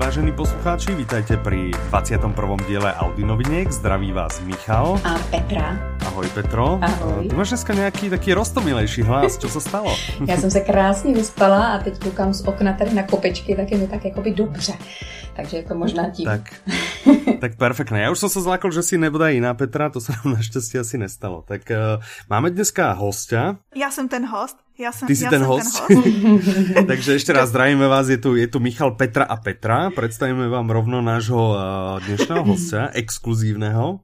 vážení poslucháči, vítajte pri 21. diele Audi noviniek. Zdraví vás Michal. A Petra. Ahoj Petro. Ahoj. Ty máš dneska nějaký taký rostomilejší hlas, co se stalo? Já jsem se krásně vyspala a teď koukám z okna tady na kopečky, tak je mi tak jakoby dobře. Takže je to možná tím. Tak, tak perfektné. Já už jsem se zlákol, že si nebude jiná Petra, to se nám naštěstí asi nestalo. Tak uh, máme dneska hostia. Já jsem ten host. Já jsem, Ty jsi já ten jsem host? Ten host. Takže ešte raz zdravíme vás, je tu, je tu Michal Petra a Petra. Predstavíme vám rovno nášho uh, dnešného hostia, exkluzívneho.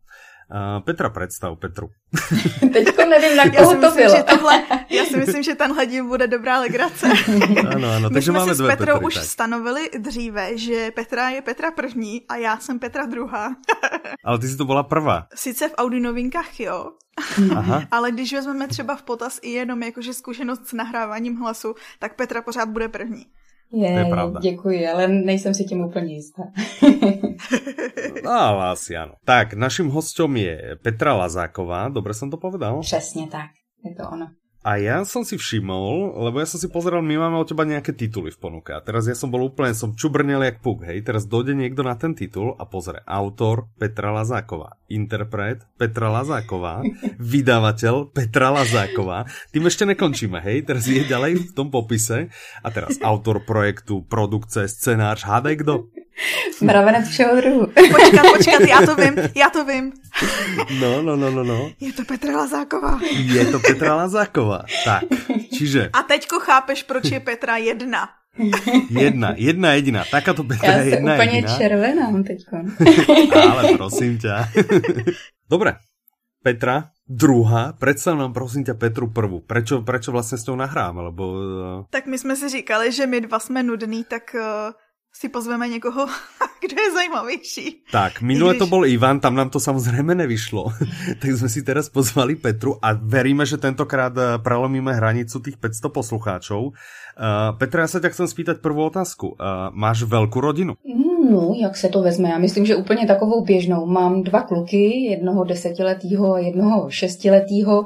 Uh, Petra, představ Petru. Teďko nevím, na koho si, to myslím, bylo. že tohle, já si myslím, že tenhle díl bude dobrá legrace. Ano, ano, My takže jsme máme si s dvě Petrou Petry. už tak. stanovili dříve, že Petra je Petra první a já jsem Petra druhá. Ale ty si to byla prvá. Sice v Audi novinkách, jo, Aha. ale když vezmeme třeba v potaz i jenom jakože zkušenost s nahráváním hlasu, tak Petra pořád bude první. Je, To je pravda. děkuji, ale nejsem si tím úplně jistá. No, ale asi áno. Tak, naším hostom je Petra Lazáková, dobre som to povedal? Přesně tak, je to ono. A ja som si všimol, lebo ja som si pozeral, my máme od teba nejaké tituly v ponuke. A teraz ja som bol úplne, som čubrnel jak puk, hej. Teraz dojde niekto na ten titul a pozrie. Autor Petra Lazáková. Interpret Petra Lazáková. Vydavateľ Petra Lazáková. Tým ešte nekončíme, hej. Teraz je ďalej v tom popise. A teraz autor projektu, produkce, scenář, hádej kdo? Mravenec všeho druhu. Počkat, počkat, já to vím, já to vím. No, no, no, no, no. Je to Petra Lazáková. Je to Petra Lazáková. Tak, čiže A teďko chápeš, proč je Petra jedna. jedna, jedna jediná. Takáto Petra Já je jedna úplně jediná. červenám teďko. Ale prosím ťa. Dobre, Petra, druhá, predstav nám prosím ťa Petru prvú. Prečo, prečo vlastne s ňou nahráme? Lebo uh, Tak my jsme si říkali, že my dva jsme nudný, tak uh, si pozveme někoho, kdo je zajímavější. tak, minule když- to bol Ivan, tam nám to samozrejme nevyšlo. tak sme si teraz pozvali Petru a veríme, že tentokrát eh, prelomíme hranicu tých 500 poslucháčov. Uh, Petra, ja sa ťa chcem spýtať prvú otázku. Uh, máš veľkú rodinu? No, jak se to vezme? Já myslím, že úplně takovou běžnou. Mám dva kluky, jednoho desetiletýho a jednoho šestiletýho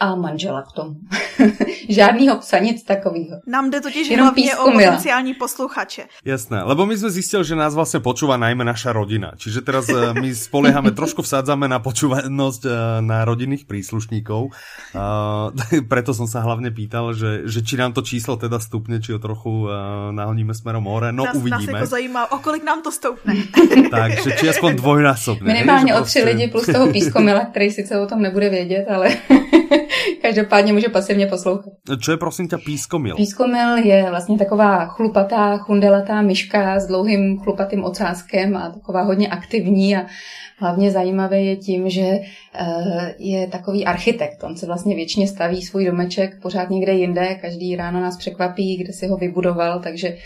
a manžela k tomu. Žádnýho psa, nic takového. Nám jde totiž Jenom hlavně o potenciální posluchače. Jasné, lebo my sme zistili, že nás vlastne počúva najmä naša rodina. Čiže teraz eh, my spoliehame, trošku vsádzame na počúvanosť eh, na rodinných príslušníkov. Uh, preto som sa hlavne pýtal, že, že či nám to číslo teda stupne, či ho trochu uh, nahoníme smerom hore. No nás, nás uvidíme. jako zajímá, o kolik nám to stoupne. Takže či aspoň dvojnásobne. hej, Minimálně o tři proste- lidi plus toho pískomila, který sice o tom nebude vědět, ale každopádně může pasivně poslouchat. Čo je prosím ťa pískomil? Pískomil je vlastně taková chlupatá, chundelatá myška s dlouhým chlupatým ocáskem a taková hodně aktivní a hlavně zajímavé je tím, že eh, je takový architekt. On se vlastně většině staví svůj domeček pořád někde jinde, každý ráno nás překvapí, kde si ho vybudoval, takže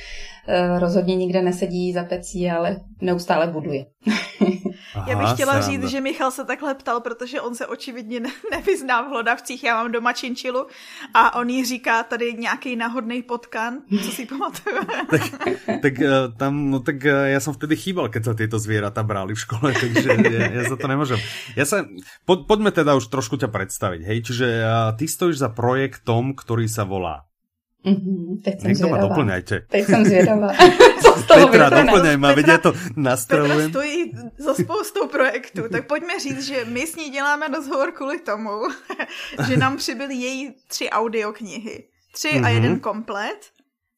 eh, rozhodně nikde nesedí za pecí, ale neustále buduje. Já bych Aha, chtěla sranda. říct, že Michal se takhle ptal, protože on se očividně ne- nevyzná v hlodavcích. Já mám doma činčilu a on jí říká tady nějaký náhodný potkan, co si pamatuju. tak, tak eh, tam, no tak eh, ja som vtedy chýbal, keď sa tieto zvieratá brali v škole, takže ja, ja za to nemôžem. Ja sa, po, poďme teda už trošku ťa predstaviť, hej, čiže uh, ty stojíš za projektom, ktorý sa volá. Mhm, teď jsem Niekto ma doplňajte. Teď jsem zvědavá. Co z toho Petra, doplňaj ma, veď ja to Petra nastrolujem. stojí za spoustou projektů, tak pojďme říct, že my s ní děláme rozhovor kvůli tomu, že nám přibyly její tři audioknihy. Tři a Mhm. jeden komplet,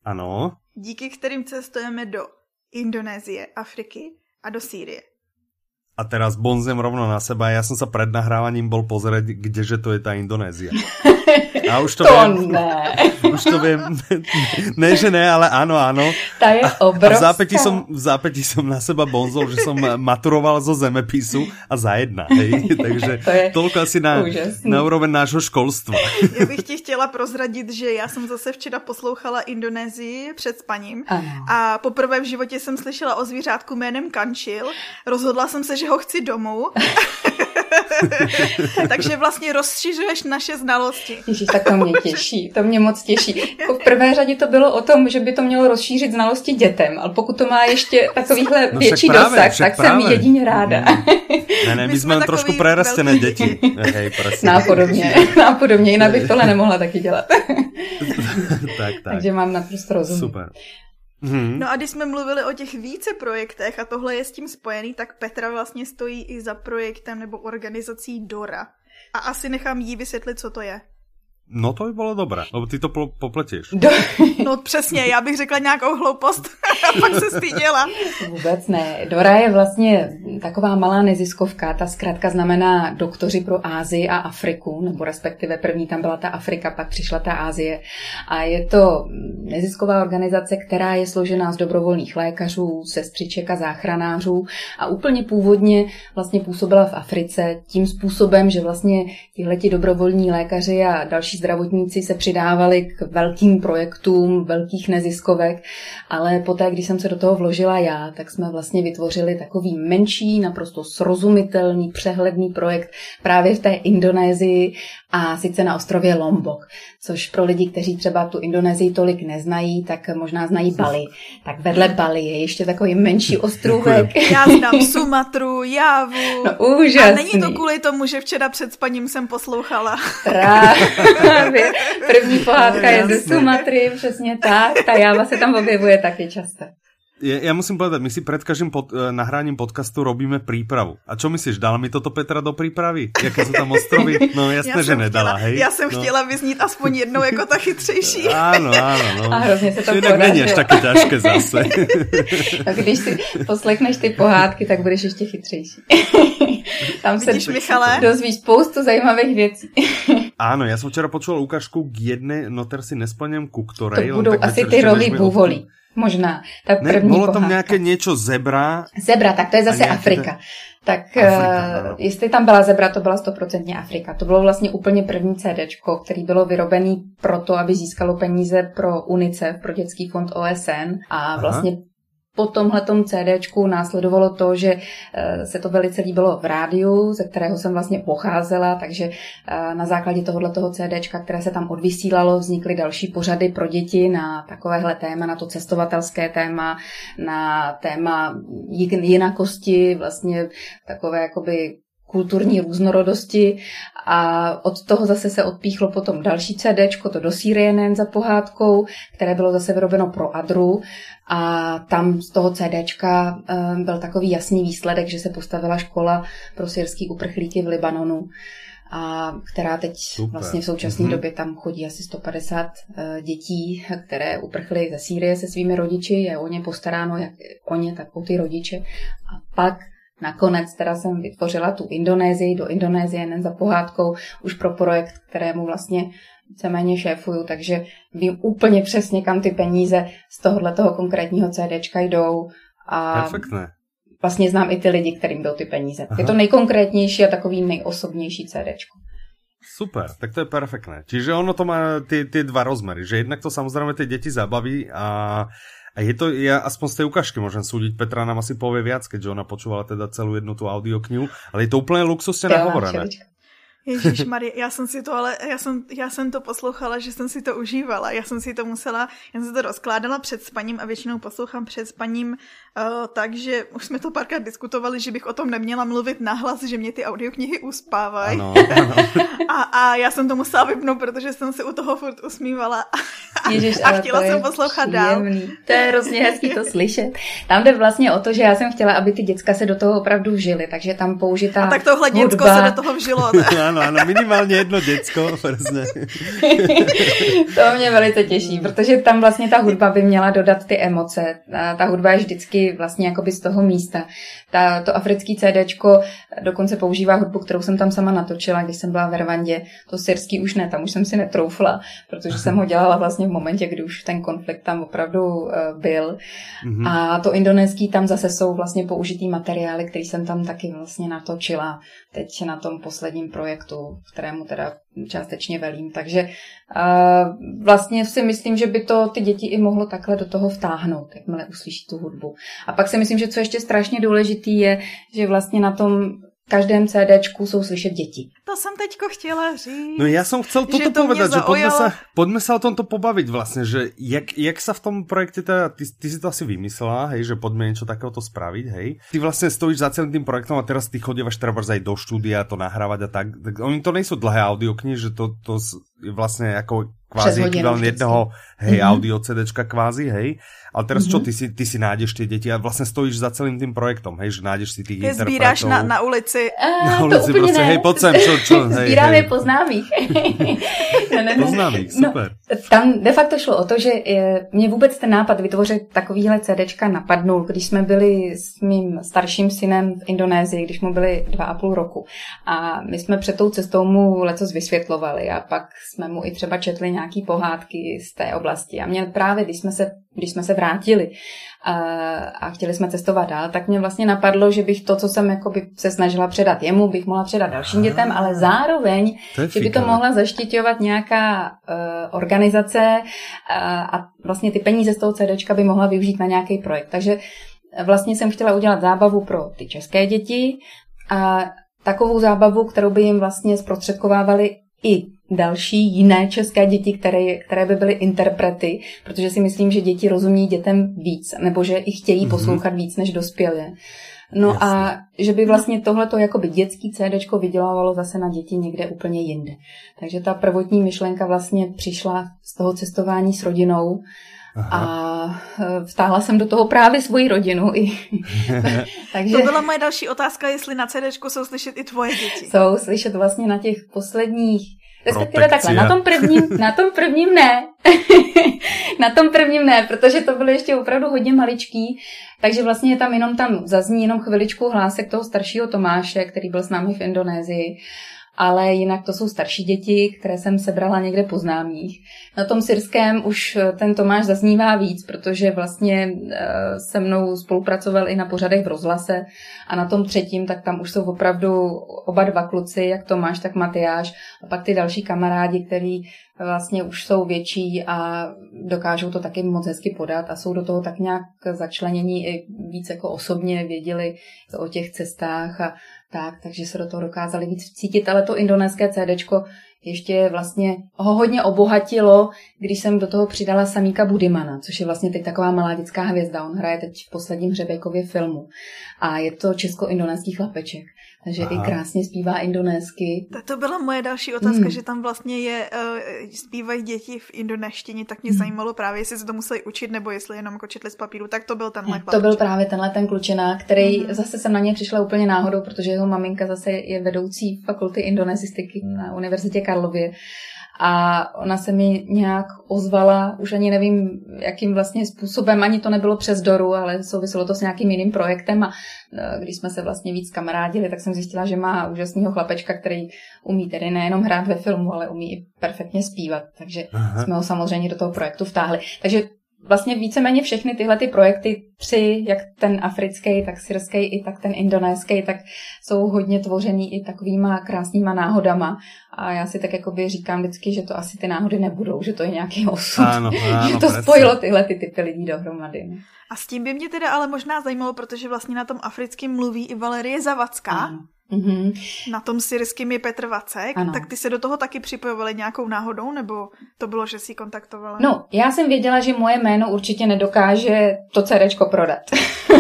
Ano, díky kterým cestujeme do Indonésie, Afriky a do Sýrie. a teraz bonzem rovno na seba. Ja som sa pred nahrávaním bol pozrieť, kdeže to je tá Indonézia. A už to, To viem. ne. Už to viem. ne, že ne, ale áno, áno. Ta je A v obrovská. zápäti som, v zápäti som na seba bonzol, že som maturoval zo zemepisu a za jedna, hej. Takže To je toľko asi na, úžasný. na úroveň nášho školstva. Já bych ti chtěla prozradit, že já jsem zase včera poslouchala Indonésii před spaním Ano. a poprvé v životě jsem slyšela o zvířátku jménem Kančil. Rozhodla jsem se, že ho chci domů. Takže vlastně rozšiřuješ naše znalosti. Ježíš, tak to mě těší, to mě moc těší. Jako v prvé řadě to bylo o tom, že by to mělo rozšířit znalosti dětem, ale pokud to má ještě takovýhle No větší právě, dosah, tak jsem právě. jedině ráda. Ne, ne, my, My jsme trošku prerastené velký- děti. Hej, presne. Nápodobně, nápodobně, jinak bych tohle nemohla taky dělat. tak, tak. Takže mám naprosto rozum. Super. Hmm. No a když jsme mluvili o těch více projektech a tohle je s tím spojený, tak Petra vlastně stojí i za projektem nebo organizací Dora. A asi nechám jí vysvětlit, co to je. No to by bylo dobré, lebo ty to popletíš. Do... No přesně, já bych řekla nějakou hloupost a pak se styděla. Vůbec ne. Dora je vlastně taková malá neziskovka, ta zkrátka znamená doktoři pro Ázii a Afriku, nebo respektive první tam byla ta Afrika, pak přišla ta Ázie. A je to nezisková organizace, která je složená z dobrovolných lékařů, sestřiček a záchranářů a úplně původně vlastně působila v Africe tím způsobem, že vlastně tihleti dobrovolní lékaři a další další zdravotníci se přidávali k velkým projektům, velkých neziskovek, ale poté, když jsem se do toho vložila já, tak jsme vlastně vytvořili takový menší, naprosto srozumitelný, přehledný projekt právě v té Indonésii a sice na ostrově Lombok, což pro lidi, kteří třeba tu Indonésii tolik neznají, tak možná znají Bali. Tak vedle Bali je ještě takový menší ostrůvek. Já znám Sumatru, Javu. No úžasný. A není to kvůli tomu, že včera před spaním jsem poslouchala. Právě. První pohádka je ze Sumatry, přesně tak. Ta Java se tam objevuje taky často. Ja, ja musím povedať, my si pred každým pod, uh, nahráním podcastu robíme prípravu. A čo myslíš, dala mi toto Petra do prípravy? Jaké sú tam ostrovy? No jasné, že nedala, chtěla, hej? Já jsem no. chtěla vyznít aspoň jednou jako ta chytřejší. Áno, áno. No. A hrozně se to Jinak není až také ťažké zase. a když si poslechneš ty pohádky, tak budeš ještě chytřejší. Tam se Vidíš, Michale? dozvíš spoustu zajímavých věcí. Áno, ja som včera počul ukážku k jednej, no teraz si nesplním ku ktorej. To budou asi ty rohy bůvolí. Možná. Ta ne, první bylo pohádka. tam nějaké něco zebra. Zebra, tak to je zase Afrika. Te... Tak Afrika, uh, jestli tam byla zebra, to byla stoprocentně Afrika. To bylo vlastně úplně první CDčko, který bylo vyrobený proto, aby získalo peníze pro UNICEF, pro dětský fond OSN a vlastně Aha po tomhletom CDčku následovalo to, že eh, se to velice líbilo v rádiu, ze kterého jsem vlastně pocházela, takže eh, na základě tohoto CDčka, které se tam odvysílalo, vznikly další pořady pro děti na takovéhle téma, na to cestovatelské téma, na téma jinakosti, vlastně takové jakoby kulturní různorodosti a od toho zase se odpíchlo potom další CD, to do Sýrie nejen za pohádkou, které bylo zase vyrobeno pro Adru a tam z toho CDčka um, byl takový jasný výsledek, že se postavila škola pro syrský uprchlíky v Libanonu a která teď Super. vlastně v současné mm-hmm. době tam chodí asi 150 uh, eh, dětí, které uprchly ze Sýrie se svými rodiči, je o ně postaráno, jak o ně, tak o ty rodiče. A pak Nakonec teda jsem vytvořila tu Indonésii, do Indonésie jen za pohádkou, už pro projekt, kterému vlastně víceméně šéfuju, takže vím úplně přesně, kam ty peníze z tohohle toho konkrétního CDčka jdou. A Perfektné. Vlastně znám i ty lidi, kterým jdou ty peníze. Aha. Je to nejkonkrétnější a takový nejosobnější CDčko. Super, tak to je perfektné. Čiže ono to má ty, ty dva rozmery, že jednak to samozřejmě ty děti zabaví a a je to, ja aspoň z tej ukážky môžem súdiť, Petra nám asi povie viac, keďže ona počúvala teda celú jednu tú audioknihu, ale je to úplne luxusne nahovorené. Ježíš Marie, já jsem si to ale, já jsem, já jsem to poslouchala, že jsem si to užívala. Já jsem si to musela, já jsem si to rozkládala před spaním a většinou poslouchám před spaním, uh, takže už jsme to párkrát diskutovali, že bych o tom neměla mluvit nahlas, že mě ty audioknihy uspávají. Ano, ano. a, a já jsem to musela vypnout, protože jsem si u toho furt usmívala Ježiš, a chtěla jsem poslouchat příjemný. dál. To je hrozně hezký to slyšet. Tam jde vlastně o to, že já jsem chtěla, aby ty děcka se do toho opravdu vžili, takže tam použitá A tak tohle děcko se do toho vžilo, ne? Áno, áno, minimálně jedno děcko, to mě velice těší, protože tam vlastně ta hudba by měla dodat ty emoce. A ta hudba je vždycky vlastně jakoby z toho místa. Ta, to africký CDčko dokonce používá hudbu, kterou jsem tam sama natočila, když jsem byla v Rwandě. To syrský už ne, tam už jsem si netroufla, protože jsem ho dělala vlastně v momentě, kdy už ten konflikt tam opravdu uh, byl. Mm-hmm. A to indonéský tam zase jsou vlastně použitý materiály, který jsem tam taky vlastně natočila teď na tom posledním projektu, kterému teda částečně velím. Takže uh, vlastně si myslím, že by to ty děti i mohlo takhle do toho vtáhnout, jakmile uslyší tu hudbu. A pak si myslím, že co ještě strašně důležitý je, že vlastně na tom každém CDčku jsou slyšet děti. To jsem teďko chtěla říct. No já jsem chcel toto to povedať, že pojďme se, pojďme se o tomto pobavit vlastně, že jak, jak sa v tom projekte, teda, ty, ty si to asi vymyslela, hej, že pojďme něco takového spraviť, hej. Ty vlastně stojíš za celým tým projektom a teraz ty chodívaš třeba aj do štúdia to nahrávať a tak. tak oni to nejsou dlhé audioknihy, že to, to je vlastně jako kvázi ekvivalent jedného, hej, mm-hmm. audio CDčka kvázi, hej. Ale teraz mm-hmm. čo, ty si, ty si nájdeš tie deti a vlastne stojíš za celým tým projektom, hej, že nájdeš si tých Ty zbíráš na, na ulici. A, na ulici to prostě, ne. hej, poď sem, čo, čo, hej, Zbírám hej. je po známých. ne, ne, po známých, no, super. No, tam de facto šlo o to, že je, mě vůbec ten nápad vytvořit takovýhle CDčka napadnul, když jsme byli s mým starším synem v Indonésii, když mu byli dva a půl roku. A my jsme před tou cestou mu lecos vysvětlovali a pak jsme mu i třeba četli nějaký pohádky z té oblasti. A mě právě, když jsme se když jsme se vrátili a, a chtěli jsme cestovat dál, tak mě vlastně napadlo, že bych to, co jsem jakoby se snažila předat jemu, bych mohla předat dalším dětem, ale zároveň, že by to mohla zaštiťovat nějaká uh, organizace uh, a vlastně ty peníze z toho CDčka by mohla využít na nějaký projekt. Takže vlastně jsem chtěla udělat zábavu pro ty české děti a takovou zábavu, kterou by jim vlastně zprostředkovávali i další jiné české děti, které, které by byly interprety, protože si myslím, že děti rozumí dětem víc, nebo že i chtějí mm-hmm. poslouchat víc než dospělé. No Jasně. a že by vlastně tohleto jakoby dětský CD vydělávalo zase na děti někde úplně jinde. Takže ta prvotní myšlenka vlastně přišla z toho cestování s rodinou Aha. a e, vtáhla jsem do toho právě svoji rodinu. I. Takže... To byla moje další otázka, jestli na CD jsou slyšet i tvoje děti. Jsou slyšet vlastně na těch posledních Respektive takhle, na tom prvním, na tom prvním ne. na tom prvním ne, protože to bylo ještě opravdu hodně maličký, takže vlastně tam jenom tam zazní jenom chviličku hlásek toho staršího Tomáše, který byl s námi v Indonésii ale jinak to jsou starší děti, které jsem sebrala někde po známých. Na tom syrském už eh, ten Tomáš zaznívá víc, protože vlastně eh, se mnou spolupracoval i na pořadech v rozhlase a na tom třetím, tak tam už jsou opravdu oba dva kluci, jak Tomáš, tak Matyáš a pak ty další kamarádi, který vlastně už jsou větší a dokážou to taky moc hezky podat a jsou do toho tak nějak začlenění i víc jako osobně věděli o těch cestách a tak, takže se do toho dokázali víc cítit, ale to indonéské CDčko ještě vlastně ho hodně obohatilo, když jsem do toho přidala Samíka Budimana, což je vlastně teď taková malá dětská hvězda. On hraje teď v posledním Hřebejkově filmu. A je to česko-indonéský chlapeček takže Aha. i krásně zpívá indonésky. To byla moje další otázka, hmm. že tam vlastně je, uh, zpívají děti v indonéštině, tak mě hmm. zajímalo právě, jestli se to museli učit, nebo jestli jenom jako četli z papíru, tak to byl tenhle To byl právě tenhle ten klučina, který hmm. zase jsem na něj přišla úplně náhodou, protože jeho maminka zase je vedoucí fakulty indonésistiky na Univerzitě Karlově a ona se mi nějak ozvala, už ani nevím, jakým vlastně způsobem, ani to nebylo přes Doru, ale souviselo to s nějakým jiným projektem a e, když jsme se vlastně víc kamarádili, tak jsem zjistila, že má úžasného chlapečka, který umí tedy nejenom hrát ve filmu, ale umí i perfektně zpívat, takže Aha. jsme ho samozřejmě do toho projektu vtáhli. Takže vlastně víceméně všechny tyhle ty projekty, tři, jak ten africký, tak syrský, i tak ten indonéský, tak jsou hodně tvořený i takovýma krásnýma náhodama. A já si tak jakoby říkám vždycky, že to asi ty náhody nebudou, že to je nějaký osud. Ano, ano, že to spojilo tyhle ty typy lidí dohromady. No. A s tím by mě teda ale možná zajímalo, protože vlastně na tom africkým mluví i Valerie Zavacká. Ano. Mm-hmm. Na tom syrským je Petr Vacek, ano. tak ty se do toho taky připojovali nějakou náhodou, nebo to bylo, že si kontaktovala? No, já jsem věděla, že moje jméno určitě nedokáže to CDčko prodat.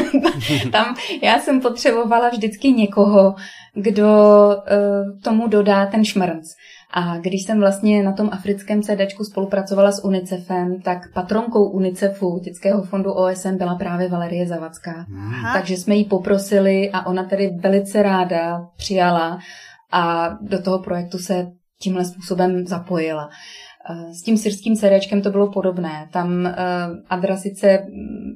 Tam já jsem potřebovala vždycky někoho, kdo uh, tomu dodá ten šmrnc. A když jsem vlastně na tom africkém CDčku spolupracovala s UNICEFem, tak patronkou UNICEFu, dětského fondu OSN, byla právě Valerie Zavacká. Aha. Takže jsme ji poprosili a ona tedy velice ráda přijala a do toho projektu se tímhle způsobem zapojila. S tím syrským CDčkem to bylo podobné. Tam uh, Adra sice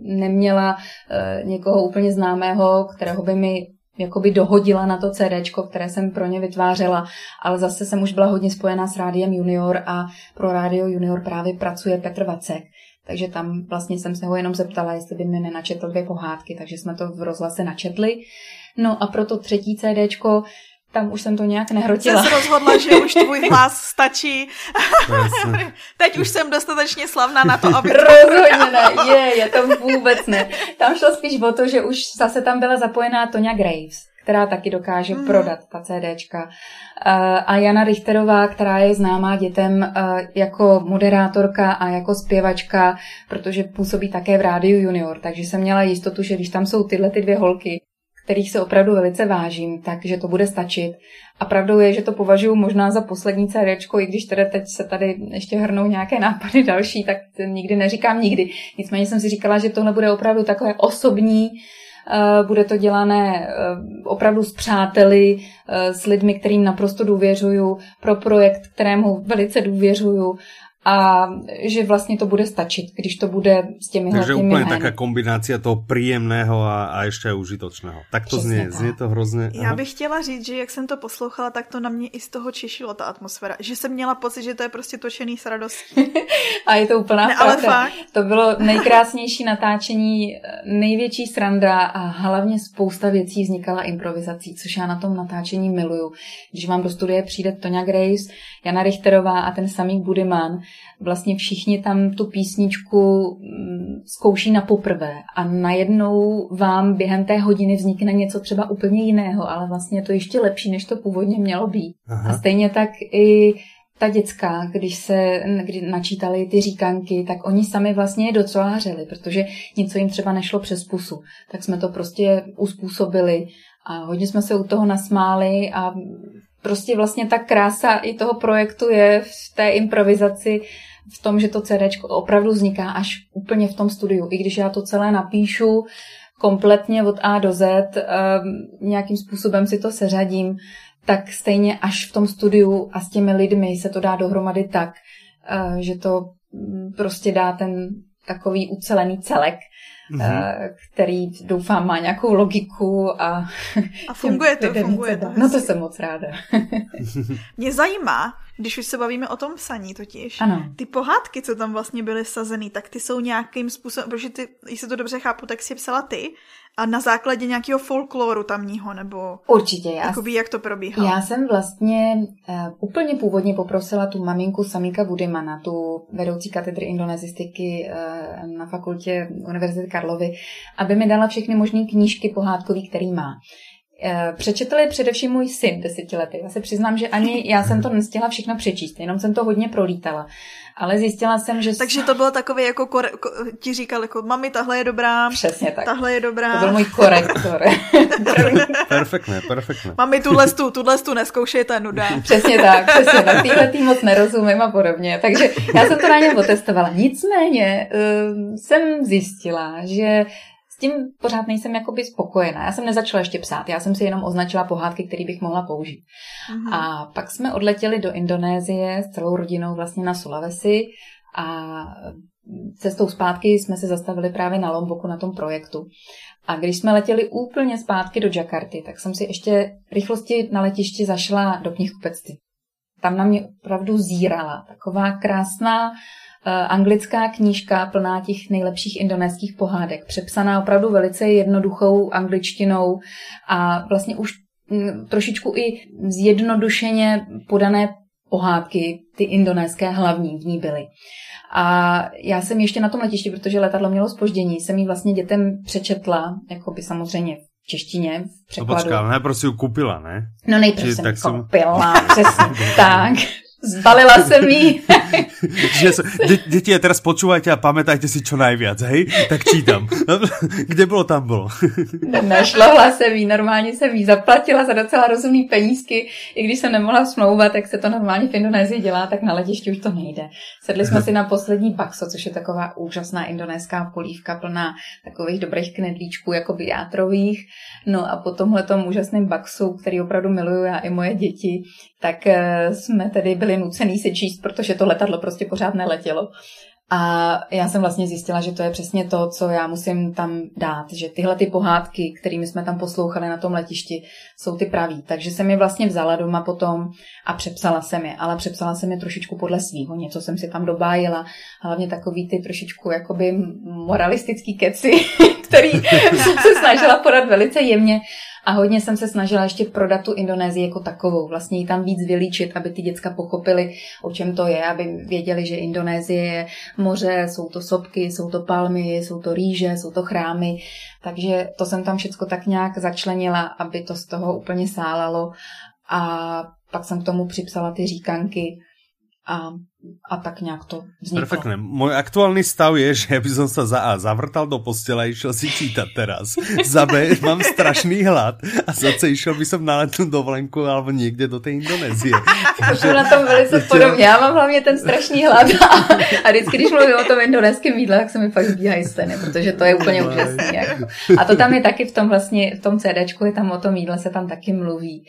neměla uh, někoho úplně známého, kterého by mi jakoby dohodila na to CD, které jsem pro ně vytvářela, ale zase jsem už byla hodně spojená s Rádiem Junior a pro Rádio Junior právě pracuje Petr Vacek. Takže tam vlastně jsem se ho jenom zeptala, jestli by mi nenačetl dvě pohádky, takže jsme to v rozhlase načetli. No a pro to třetí CDčko tam už jsem to nějak nehrotila. Jsem se rozhodla, že už tvůj hlas stačí. Teď už jsem dostatečně slavná na to, aby... Rozhodně ne, je, je to vůbec ne. Tam šlo spíš o to, že už zase tam byla zapojená Tonya Graves, která taky dokáže mm. prodat ta CDčka. A Jana Richterová, která je známá dětem jako moderátorka a jako zpěvačka, protože působí také v Rádiu Junior, takže jsem měla jistotu, že když tam jsou tyhle ty dvě holky, kterých se opravdu velice vážím, takže to bude stačit. A pravdou je, že to považuji možná za poslední CD, i když teda teď se tady ještě hrnou nějaké nápady další, tak nikdy neříkám nikdy. Nicméně jsem si říkala, že tohle bude opravdu takové osobní, eh, bude to dělané eh, opravdu s přáteli, eh, s lidmi, kterým naprosto důvěřuju, pro projekt, kterému velice důvěřuju a že vlastně to bude stačit, když to bude s těmi Takže úplně taká kombinácia toho příjemného a, a ještě užitočného. Tak to Přesně tak. zní to hrozně. Já bych chtěla říct, že jak jsem to poslouchala, tak to na mě i z toho češilo ta atmosféra. Že jsem měla pocit, že to je prostě točený s radostí. a je to úplná ne, ale fakt. To bylo nejkrásnější natáčení, největší sranda a hlavně spousta věcí vznikala improvizací, což já na tom natáčení miluju. Když vám do studie přijde Tonya Grace, Jana Richterová a ten samý Budyman, vlastně všichni tam tu písničku mm, zkouší na poprvé a najednou vám během té hodiny vznikne něco třeba úplně jiného, ale vlastně je to ještě lepší, než to původně mělo být. Aha. A stejně tak i ta děcka, když se kdy načítali ty říkanky, tak oni sami vlastně je docvářeli, protože něco jim třeba nešlo přes pusu. Tak jsme to prostě uspůsobili a hodně jsme se u toho nasmáli a prostě vlastně ta krása i toho projektu je v té improvizaci, v tom, že to CD opravdu vzniká až úplně v tom studiu. I když já to celé napíšu kompletně od A do Z, um, nějakým způsobem si to seřadím, tak stejně až v tom studiu a s těmi lidmi se to dá dohromady tak, uh, že to mm, prostě dá ten takový ucelený celek, mm-hmm. který doufám má nějakou logiku a... A funguje to, funguje to. No to jsem moc ráda. Mě zajímá, když už se bavíme o tom psaní totiž, ano. ty pohádky, co tam vlastně byly sazený, tak ty jsou nějakým způsobem, protože ty, jestli to dobře chápu, tak si psala ty a na základě nějakého folkloru tamního, nebo... Určitě, já... Jakoby, jak to probíhalo? Já jsem vlastně uh, úplně původně poprosila tu maminku Samika Budimana, tu vedoucí katedry indonézistiky uh, na fakultě Univerzity Karlovy, aby mi dala všechny možné knížky pohádkový, který má. Eh, přečetl je především můj syn desetiletý. Já se přiznám, že ani já jsem to nestihla všechno přečíst, jenom jsem to hodně prolítala. Ale zjistila jsem, že... Takže to bylo takové, jako kore, ko, ti říkal, jako mami, tahle je dobrá. Přesně tak. Tahle je dobrá. To byl můj korektor. perfektně, perfektně. Mami, tuhle tu, tuhle tu neskoušejte, nuda. Přesně tak, přesně tak. Týhle tý moc nerozumím a podobně. Takže já jsem to na něm otestovala. Nicméně uh, jsem zjistila, že tím pořád nejsem jakoby spokojená. Já jsem nezačala ještě psát, já jsem si jenom označila pohádky, které bych mohla použít. Mm-hmm. A pak jsme odletěli do Indonésie s celou rodinou vlastně na Sulawesi a cestou zpátky jsme se zastavili právě na Lomboku na tom projektu. A když jsme letěli úplně zpátky do Jakarty, tak jsem si ještě rychlosti na letišti zašla do knihkupectví. Tam na mě opravdu zírala taková krásná anglická knížka plná těch nejlepších indonéských pohádek, přepsaná opravdu velice jednoduchou angličtinou a vlastně už mm, trošičku i zjednodušeně podané pohádky, ty indonéské hlavní v ní byly. A já jsem ještě na tom letišti, protože letadlo mělo spoždění, jsem ji vlastně dětem přečetla, jako by samozřejmě v češtině, v překladu. No počká, ale nejprve si ji kupila, ne? No nejprve jsem ji koupila, přesně tak. Zbalila jsem jí. Děti, teraz počúvajte a pamätajte si čo najviac, hej? Tak čítam. Kde bylo, tam bylo. Nešlohla jsem jí, normálně jsem jí zaplatila za docela rozumný penízky. I když jsem nemohla smlouvat, jak se to normálně v Indonésii dělá, tak na letišti už to nejde. Sedli jsme si na poslední bakso, což je taková úžasná indonéská polívka plná takových dobrých knedlíčků, jako játrových. No a po tomhle úžasném baksu, který opravdu miluju já i moje děti, tak eh, jsme tedy byli nucený si číst, protože to letadlo prostě pořád neletělo. A já jsem vlastně zjistila, že to je přesně to, co já musím tam dát, že tyhle ty pohádky, kterými jsme tam poslouchali na tom letišti, jsou ty praví. Takže jsem je vlastně vzala doma potom a přepsala jsem je, ale přepsala jsem je trošičku podle svýho, něco jsem si tam dobájila, hlavně takový ty trošičku jakoby moralistický keci, který jsem se snažila podat velice jemně, a hodně jsem se snažila ještě prodat tu Indonésii jako takovou, vlastně ji tam víc vylíčit, aby ty děcka pochopili, o čem to je, aby věděli, že Indonésie je moře, jsou to sopky, jsou to palmy, jsou to rýže, jsou to chrámy. Takže to jsem tam všechno tak nějak začlenila, aby to z toho úplně sálalo. A pak jsem k tomu připsala ty říkanky. A a tak nějak to vzniklo. Perfektné. Můj aktuální stav je, že by som sa za A zavrtal do postele a išel si čítať teraz. Za B mám strašný hlad a za C išel by som na letnou dovolenku alebo někde do té Indonésie. Takže... na tom velice podobně. Já mám hlavně ten strašný hlad a, a vždycky, když mluvím o tom indonéském jídle, tak se mi fakt zbíhají steny, protože to je úplně úžasný. Jako. A to tam je taky v tom vlastně, v tom CDčku je tam o tom jídle se tam taky mluví,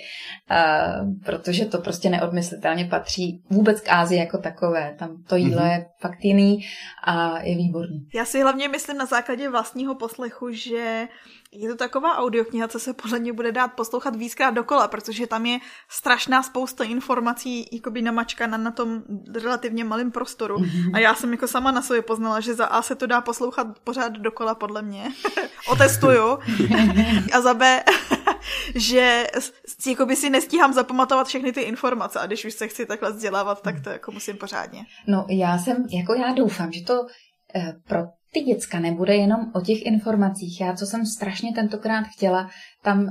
uh, protože to prostě neodmyslitelně patří vůbec k Ázii jako takové. Tam to jídlo mm-hmm. je fakt jiný a je výborný. Já si hlavně myslím na základě vlastního poslechu, že je to taková audiokniha, co se podle mě bude dát poslouchat víckrát dokola, protože tam je strašná spousta informací jakoby namačkaná na tom relativně malém prostoru. Mm-hmm. A já jsem jako sama na sobě poznala, že za A se to dá poslouchat pořád dokola podle mě. Otestuju. a za B, že jakoby si nestíhám zapamatovat všechny ty informace a když už se chci takhle vzdělávat, tak to jako musím pořádně. No já jsem, jako já doufám, že to eh, pro ty děcka nebude jenom o těch informacích. Já, co jsem strašně tentokrát chtěla tam uh,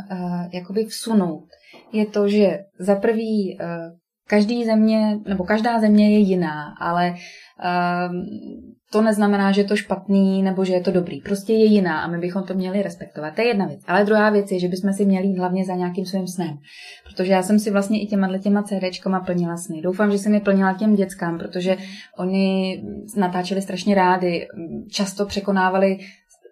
jakoby vsunout, je to, že za prvý uh, každý země, nebo každá země je jiná, ale uh, to neznamená, že je to špatný nebo že je to dobrý. Prostě je jiná a my bychom to měli respektovat. To je jedna věc. Ale druhá věc je, že bychom si měli jít hlavně za nějakým svým snem. Protože já jsem si vlastně i těma těma CDčkama plnila sny. Doufám, že jsem je plnila těm dětskám, protože oni natáčeli strašně rádi, často překonávali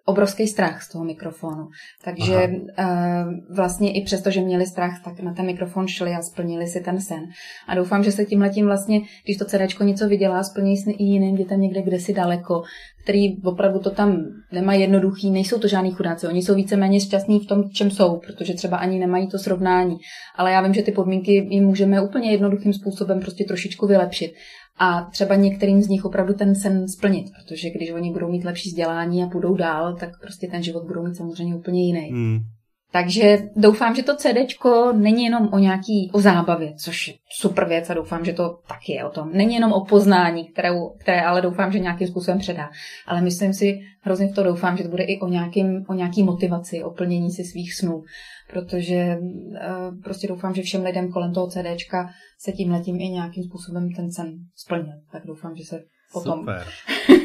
obrovský strach z toho mikrofonu. Takže uh, vlastně i přesto, že měli strach, tak na ten mikrofon šli a splnili si ten sen. A doufám, že se tímhletím vlastně, když to CDčko něco vydělá, splní sny i jiným dětem někde, kde si daleko, který opravdu to tam nemají jednoduchý, nejsou to žádný chudáci, oni jsou víceméně šťastní v tom, čem jsou, protože třeba ani nemají to srovnání. Ale já vím, že ty podmínky jim můžeme úplně jednoduchým způsobem prostě trošičku vylepšit a třeba některým z nich opravdu ten sen splnit, protože když oni budou mít lepší vzdělání a půjdou dál, tak prostě ten život budou mít samozřejmě úplně jiný. Hmm. Takže doufám, že to CDčko není jenom o nějaký o zábavě, což je super věc a doufám, že to taky je o tom. Není jenom o poznání, které, které ale doufám, že nějakým způsobem předá. Ale myslím si, hrozně v to doufám, že to bude i o, nějakým, o nějaký motivaci, o plnění si svých snů. Protože uh, prostě doufám, že všem lidem kolem toho CDčka se tím letím i nějakým způsobem ten sen splnil. Tak doufám, že se potom Super.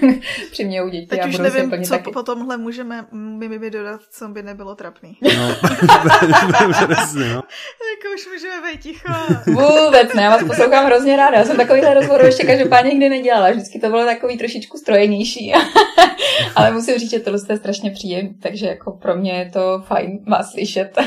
přimějou děti Teď a už nevím, co taky. po tomhle můžeme my, my, my dodat, co by nebylo trapný. No, přesně, no. jako už můžeme být ticho. Vůbec ne, já vás poslouchám hrozně ráda. Já jsem takovýhle rozhovor ještě každopádně nikdy nedělala. Vždycky to bylo takový trošičku strojenější. Ale musím říct, že tohle je strašně příjemné, takže jako pro mě je to fajn vás slyšet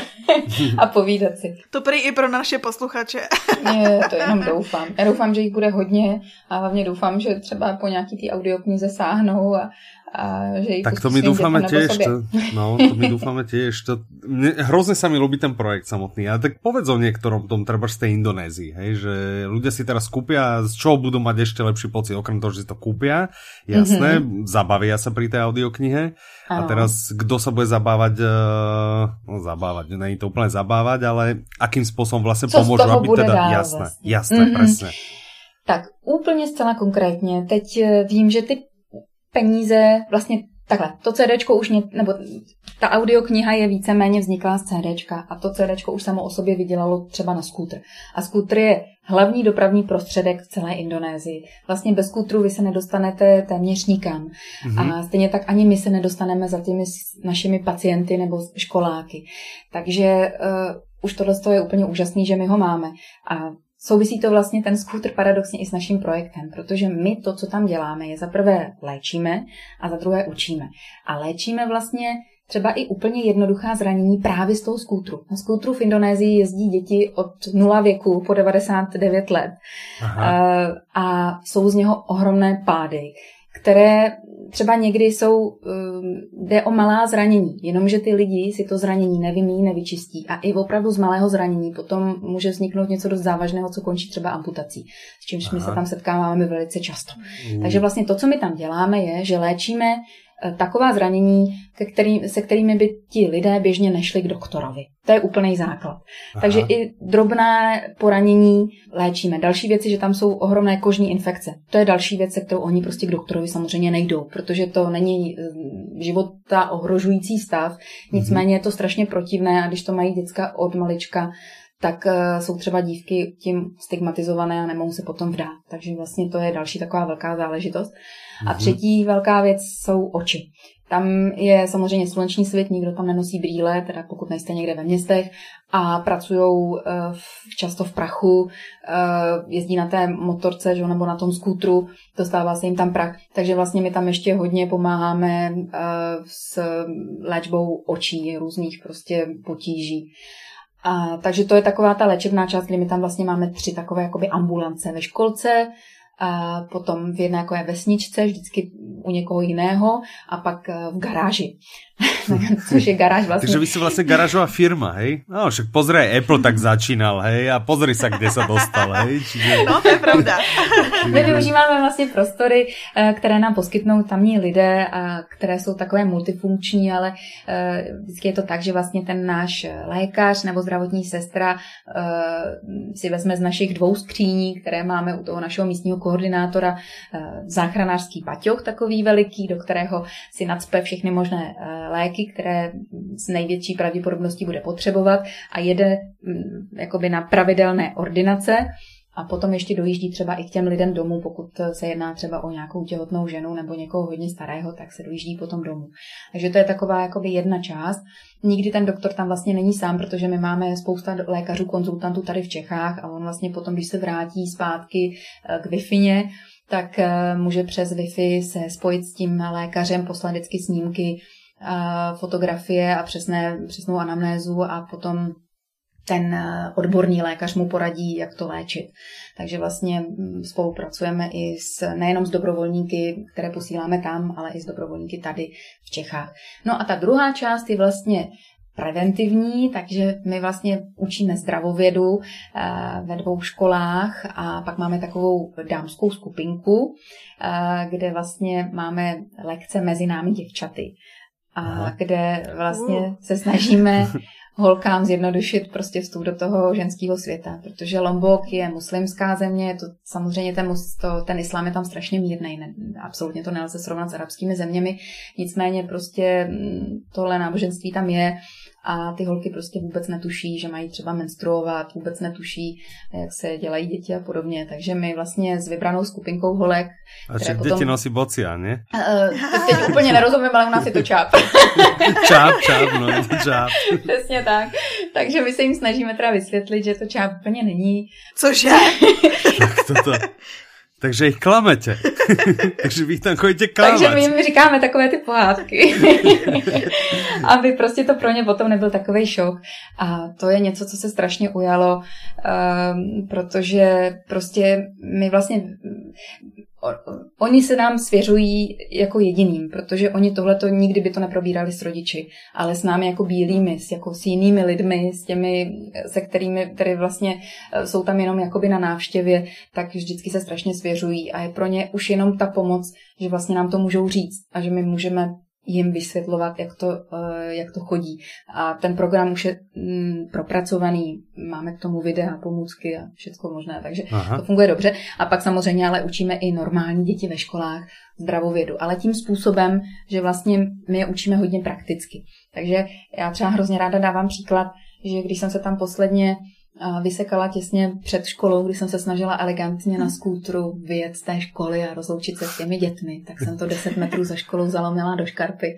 a povídat si. To prý i pro naše posluchače. ne, to jenom doufám. Já doufám, že jich bude hodně a hlavně doufám, že třeba po nějaký té audioknize sáhnou a, a že Tak to my doufáme tiež, to, no, to my doufáme tiež. To, mne, hrozne sa mi ľúbi ten projekt samotný. A tak povedz o niektorom tom treba z tej Indonézii, hej, že ľudia si teraz kúpia, z čoho budú mať ešte lepší pocit, okrem toho, že si to kúpia, jasné, mm-hmm. zabavia sa pri tej audioknihe. A teraz, kdo sa bude zabávať, uh, no zabávať, není to úplne zabávať, ale akým spôsobom vlastne Co pomôžu, aby teda, dál jasné, vlastně. jasné, mm-hmm. presne. Tak úplně zcela konkrétně. Teď eh, vím, že ty peníze vlastně Takhle, to CDčko už, mě, nebo ta audiokniha je víceméně vzniklá z CDčka a to CDčko už samo o sobě vydělalo třeba na skútr. A skútr je hlavní dopravní prostředek v celé Indonésii. Vlastně bez skútru vy se nedostanete téměř nikam. Mm-hmm. A stejně tak ani my se nedostaneme za těmi našimi pacienty nebo školáky. Takže uh, už tohle je úplně úžasný, že my ho máme. A Souvisí to vlastně ten skútr paradoxně i s naším projektem, protože my to, co tam děláme, je za prvé léčíme a za druhé učíme. A léčíme vlastně třeba i úplně jednoduchá zranění právě z toho skútru. Na skútru v Indonésii jezdí děti od 0 věku po 99 let Aha. Eh, a jsou z něho ohromné pády, které třeba někdy jsou, um, jde o malá zranění, jenomže ty lidi si to zranění nevymí, nevyčistí a i opravdu z malého zranění potom může vzniknout něco dost závažného, co končí třeba amputací, s čímž Aha. my se tam setkáváme velice často. Mm. Takže vlastně to, co my tam děláme, je, že léčíme taková zranění, ke který, se kterými by ti lidé běžně nešli k doktorovi. To je úplný základ. Aha. Takže i drobné poranění léčíme. Další věc je, že tam jsou ohromné kožní infekce. To je další věc, se kterou oni prostě k doktorovi samozřejmě nejdou, protože to není eh, života ohrožující stav. Nicméně je to strašně protivné a když to mají děcka od malička, tak uh, jsou třeba dívky tím stigmatizované a nemohou se potom vdát. Takže vlastně to je další taková velká záležitost. A mhm. třetí velká věc jsou oči. Tam je samozřejmě sluneční svět, nikdo tam nenosí brýle, teda pokud nejste někde ve městech a pracují eh, často v prachu, eh, jezdí na té motorce že, nebo na tom skútru, dostává se jim tam prach. Takže vlastně my tam ještě hodně pomáháme eh, s léčbou očí, různých prostě potíží. A, takže to je taková ta léčebná část, kdy my tam vlastně máme tři takové jakoby ambulance ve školce, a potom v jedné jako je vesničce, vždycky u někoho jiného a pak v garáži. což je garáž vlastně. Takže vy si vlastně garážová firma, hej? No, však pozri, Apple tak začínal, hej, a pozri se, kde se dostal, hej? Čiže... No, to je pravda. My využíváme vlastně prostory, eh, které nám poskytnou tamní lidé, a které jsou takové multifunkční, ale eh, vždycky je to tak, že vlastně ten náš lékař nebo zdravotní sestra eh, si vezme z našich dvou skříní, které máme u toho našeho místního koordinátora, záchranářský paťoch takový veliký, do kterého si nadspe všechny možné léky, které s největší pravděpodobností bude potřebovat a jede mm, jakoby na pravidelné ordinace a potom ještě dojíždí třeba i k těm lidem domů, pokud se jedná třeba o nějakou těhotnou ženu nebo někoho hodně starého, tak se dojíždí potom domů. Takže to je taková jakoby jedna část. Nikdy ten doktor tam vlastně není sám, protože my máme spousta lékařů, konzultantů tady v Čechách a on vlastně potom, když se vrátí zpátky eh, k Wi-Fi, tak eh, může přes Wi-Fi se spojit s tím lékařem, poslat vždycky snímky fotografie a přesné, přesnou anamnézu a potom ten eh, odborný lékař mu poradí, jak to léčit. Takže vlastně mm, spolupracujeme i s, nejenom s dobrovolníky, které posíláme tam, ale i s dobrovolníky tady v Čechách. No a ta druhá část je vlastně preventivní, takže my vlastně učíme zdravovědu eh, ve dvou školách a pak máme takovou dámskou skupinku, eh, kde vlastně máme lekce mezi námi děvčaty a Aha. kde vlastně se snažíme holkám zjednodušit prostě vstup do toho ženského světa, protože Lombok je muslimská země, to samozřejmě ten, to, ten islám je tam strašně mírný, ne, absolutně to nelze srovnat s arabskými zeměmi, nicméně prostě mm, tohle náboženství tam je a ty holky prostě vůbec netuší, že mají třeba menstruovat, vůbec netuší, jak se dělají děti a podobně. Takže my vlastně s vybranou skupinkou holek... A že potom... děti nosí bocia, ne? Uh, teď úplně nerozumím, ale u nás je to čáp. čáp, čáp, no je to čáp. Přesně tak. Takže my se jim snažíme teda vysvětlit, že to čáp úplně není. Cože? tak to, takže ich klamete. Takže vy tam chodíte klamat. Takže my jim říkáme takové ty pohádky. Aby prostě to pro ně potom nebyl takový šok. A to je něco, co se strašně ujalo, um, protože prostě my vlastně oni se nám svěřují jako jediným, protože oni tohleto nikdy by to neprobírali s rodiči, ale s námi jako bílými, s, jako s jinými lidmi, s těmi, se kterými které vlastně eh, jsou tam jenom jakoby na návštěvě, tak vždycky se strašně svěřují a je pro ně už jenom ta pomoc, že vlastně nám to můžou říct a že my můžeme jim vysvětlovat, jak to, eh, jak to chodí. A ten program už je mm, propracovaný, máme k tomu videa, pomůcky a všechno možné, takže Aha. to funguje dobře. A pak samozřejmě ale učíme i normální děti ve školách zdravovědu, ale tím způsobem, že vlastně my je učíme hodně prakticky. Takže já třeba hrozně ráda dávám příklad, že když jsem se tam posledně vysekala těsně před školou, kdy jsem se snažila elegantně na skútru vyjet z té školy a rozloučit se s těmi dětmi, tak jsem to 10 metrů za školou zalomila do škarpy.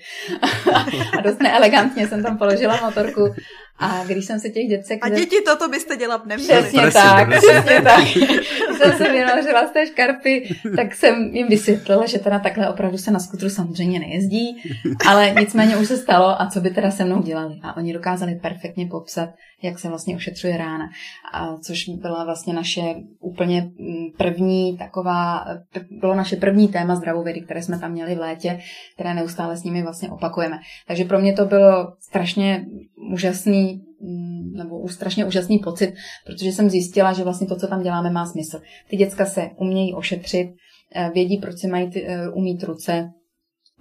a dost neelegantně jsem tam položila motorku a když jsem se těch děcek... A děti toto byste dělat neměli. Přesně presím, tak, přesně tak. Když jsem se vynořila z té škarpy, tak jsem jim vysvětlila, že teda takhle opravdu se na skutru samozřejmě nejezdí, ale nicméně už se stalo a co by teda se mnou dělali. A oni dokázali perfektně popsat, jak se vlastně ošetřuje rána. A což byla vlastně naše úplně mm, první taková, bylo naše první téma zdravovědy, které jsme tam měli v létě, které neustále s nimi vlastně opakujeme. Takže pro mě to bylo strašně úžasný mm, nebo strašně úžasný pocit, protože jsem zjistila, že vlastně to, co tam děláme, má smysl. Ty děcka se umějí ošetřit, eh, vědí, proč si mají ty, eh, umít ruce,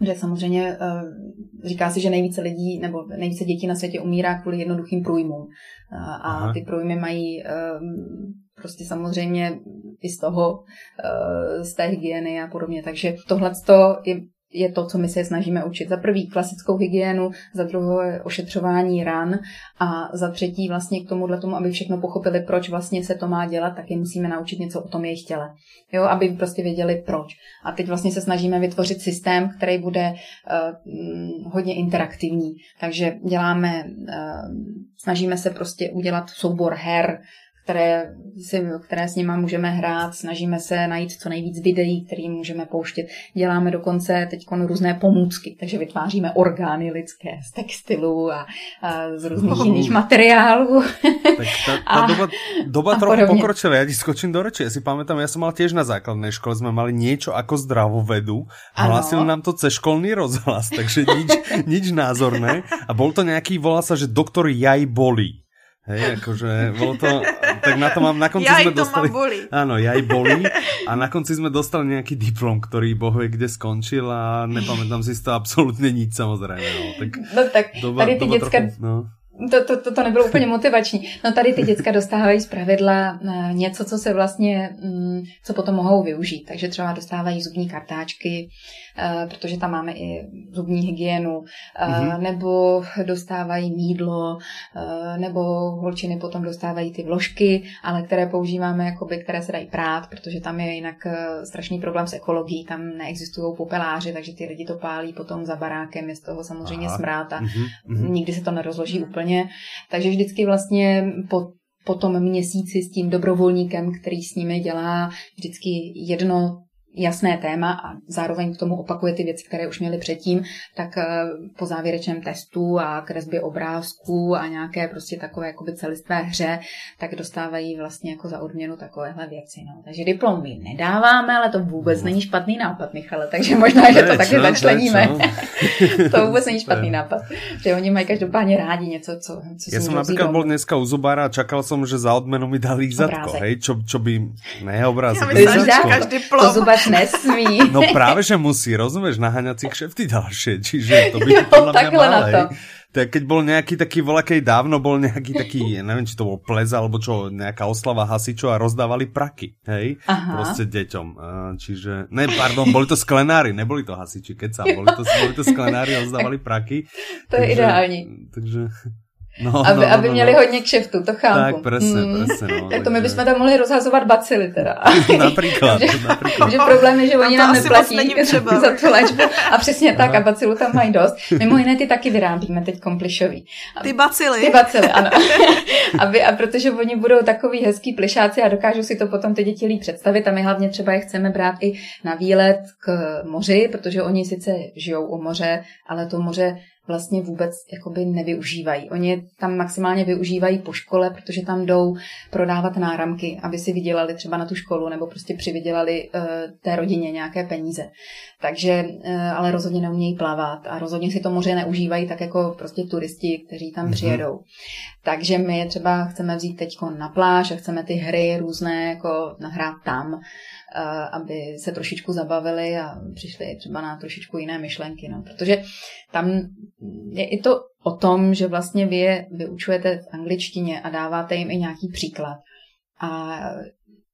že samozřejmě eh, říká se, že nejvíce lidí nebo nejvíce dětí na světě umírá kvůli jednoduchým průjmům. A ty průjmy mají prostě samozřejmě i z toho, z té hygieny a podobně. Takže tohle je je to, co my se snažíme učit. Za prvý klasickou hygienu, za druhé ošetřování ran a za třetí vlastně k tomuhle tomu, aby všechno pochopili, proč vlastně se to má dělat, tak je musíme naučit něco o tom jejich těle. Jo, aby prostě věděli proč. A teď vlastně se snažíme vytvořit systém, který bude uh, hodně interaktivní. Takže děláme, uh, snažíme se prostě udělat soubor her, které, si, které s nimi můžeme hrát, snažíme se najít co nejvíc videí, které můžeme pouštět. Děláme dokonce teď různé pomůcky, takže vytváříme orgány lidské z textilu a, a z různých jiných materiálů. Tak ta, ta a, doba, doba a trochu podobně. pokročila, ja ti skočím do reči. Ja si pamätám, ja som mal tiež na základnej škole, sme mali niečo ako zdravovedu a hlasil nám to cez školný rozhlas, takže nič, nič názorné. A bol to nejaký, volá sa, že doktor Jaj Boli. Hej, akože bolo to, tak na to mám, na konci jaj sme dostali, boli. áno, jaj boli a na konci sme dostali nejaký diplom, ktorý bohuje kde skončil a nepamätám si z toho absolútne nič samozrejme, no. Tak, no tak doba, tady ty doba děcka, trochu, no to, to, to, to nebylo úplně motivační. No tady ty děcka dostávají z pravidla eh, něco, co se vlastně, mm, co potom mohou využít. Takže třeba dostávají zubní kartáčky, eh, protože tam máme i zubní hygienu, mm-hmm. nebo dostávají mídlo, nebo holčiny potom dostávají ty vložky, ale které používáme, jakoby, které se dají prát, protože tam je jinak strašný problém s ekologií, tam neexistují popeláři, takže ty lidi to pálí potom za barákem, je z toho samozřejmě smrát a mm-hmm. nikdy se to nerozloží úplně úplně. Takže vždycky vlastně po po tom měsíci s tím dobrovolníkem, který s nimi dělá vždycky jedno jasné téma a zároveň k tomu opakuje ty věci, které už měli předtím, tak eh, po závěrečném testu a kresbě obrázků a nějaké prostě takové jakoby celistvé hře, tak dostávají vlastně jako za odměnu takovéhle věci. No. Takže diplom my nedáváme, ale to vůbec není špatný nápad, Michale, takže možná, že to taky začleníme. to vůbec není špatný nápad. Že oni mají každopádně rádi něco, co, co Já jsem například byl dneska u zubára a čakal jsem, že za odmenu mi dali lízatko, hej, čo, čo by, ne obrázek, Já myslím, že každý plom. To nesmí. No právě, že musí, rozumíš, naháňat si kšefty další, čiže to by jo, podľa mňa mal, na to. Tak keď bol nejaký taký volakej dávno, bol nejaký taký, neviem, či to bol ples, alebo čo, nejaká oslava hasičov a rozdávali praky, hej? Aha. Proste deťom. Čiže, ne, pardon, boli to sklenári, neboli to hasiči, keď sa, boli to, boli to sklenári a rozdávali praky. To takže, je ideální. Takže... No, aby, no, aby no, měli no. hodně kšeftu, to chápu. Tak, presne, mm. presne. No, tak to my bychom tam mohli rozhazovat bacily teda. například, že, například. Že problém je, že oni nám neplatí za tu léčbu. A přesně tak, a bacilu tam mají dost. Mimo jiné ty taky vyrábíme teď komplišový. Ty bacily. Ty bacily, ano. aby, a protože oni budou takový hezký plišáci a dokážu si to potom ty děti líp představit a my hlavně třeba je chceme brát i na výlet k moři, protože oni sice žijou u moře, ale to moře vlastně vůbec jakoby nevyužívají. Oni tam maximálně využívají po škole, protože tam jdou prodávat náramky, aby si vydělali třeba na tu školu nebo prostě přivydělali uh, té rodině nějaké peníze. Takže, uh, ale rozhodně neumějí plavat a rozhodně si to moře neužívají tak jako prostě turisti, kteří tam mm-hmm. přijedou. Takže my je třeba chceme vzít teď na pláž a chceme ty hry různé jako nahrát tam aby se trošičku zabavili a přišli třeba na trošičku jiné myšlenky. No. Protože tam je i to o tom, že vlastně vy je vyučujete v angličtině a dáváte jim i nějaký příklad. A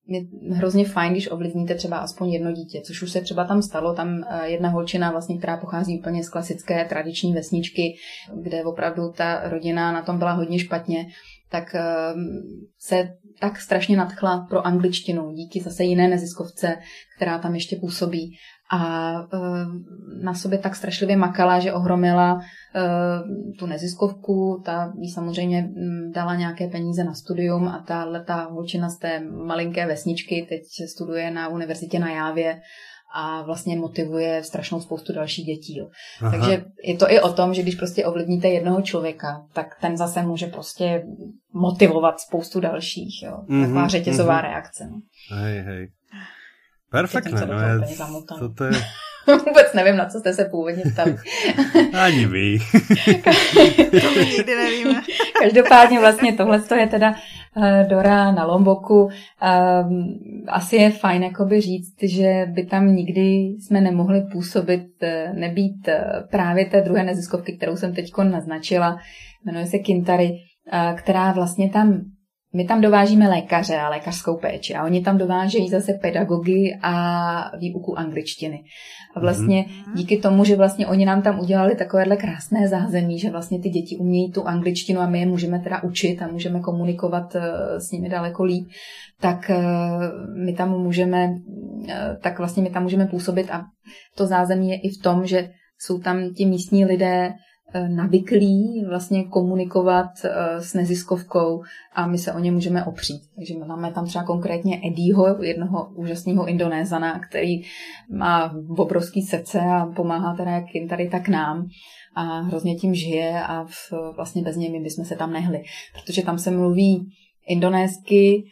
je hrozně fajn, když ovlivníte třeba aspoň jedno dítě, což už se třeba tam stalo. Tam eh, jedna holčina, vlastně, která pochází úplně z klasické tradiční vesničky, kde opravdu ta rodina na tom byla hodně špatně, tak ehm, se tak strašně nadchla pro angličtinu díky zase jiné neziskovce, která tam ještě působí. A ehm, na sobě tak strašlivě makala, že ohromila ehm, tu neziskovku, ta jí samozřejmě dala nějaké peníze na studium a ta letá holčina z té malinké vesničky teď studuje na univerzitě na Jávě a vlastně motivuje strašnou spoustu dalších dětí. Jo. Takže je to i o tom, že když prostě ovlivníte jednoho člověka, tak ten zase může prostě motivovat spoustu dalších. Jo. Mm-hmm, Taková řetězová mm-hmm. reakce. No. Hej, hej. Perfektné. No, to, to je... Vůbec nevím, na co jste se původně ptali. Ani vy. to my nikdy nevíme. Každopádně vlastně tohle je teda Dora na Lomboku. Ehm, asi je fajn jakoby říct, že by tam nikdy jsme nemohli působit, eh, nebýt eh, právě té druhé neziskovky, kterou jsem teď naznačila. Jmenuje se Kintary, která vlastně tam my tam dovážíme lékaře a lékařskou péči a oni tam dovážejí zase pedagogy a výuku angličtiny. A vlastně mm-hmm. díky tomu, že vlastně oni nám tam udělali takovéhle krásné zázemí, že vlastně ty děti umějí tu angličtinu a my je můžeme teda učit a můžeme komunikovat eh, s nimi daleko líp, tak eh, my tam můžeme, eh, tak vlastně my tam můžeme působit a to zázemí je i v tom, že jsou tam ti místní lidé navyklí vlastně komunikovat eh, s neziskovkou a my se o ně můžeme opřít. Takže máme tam třeba konkrétně Edího, jednoho úžasného Indonézana, který má obrovský srdce a pomáhá teda jak jim tady, tak nám a hrozně tím žije a vlastně bez něj my bychom se tam nehli, protože tam se mluví indonésky,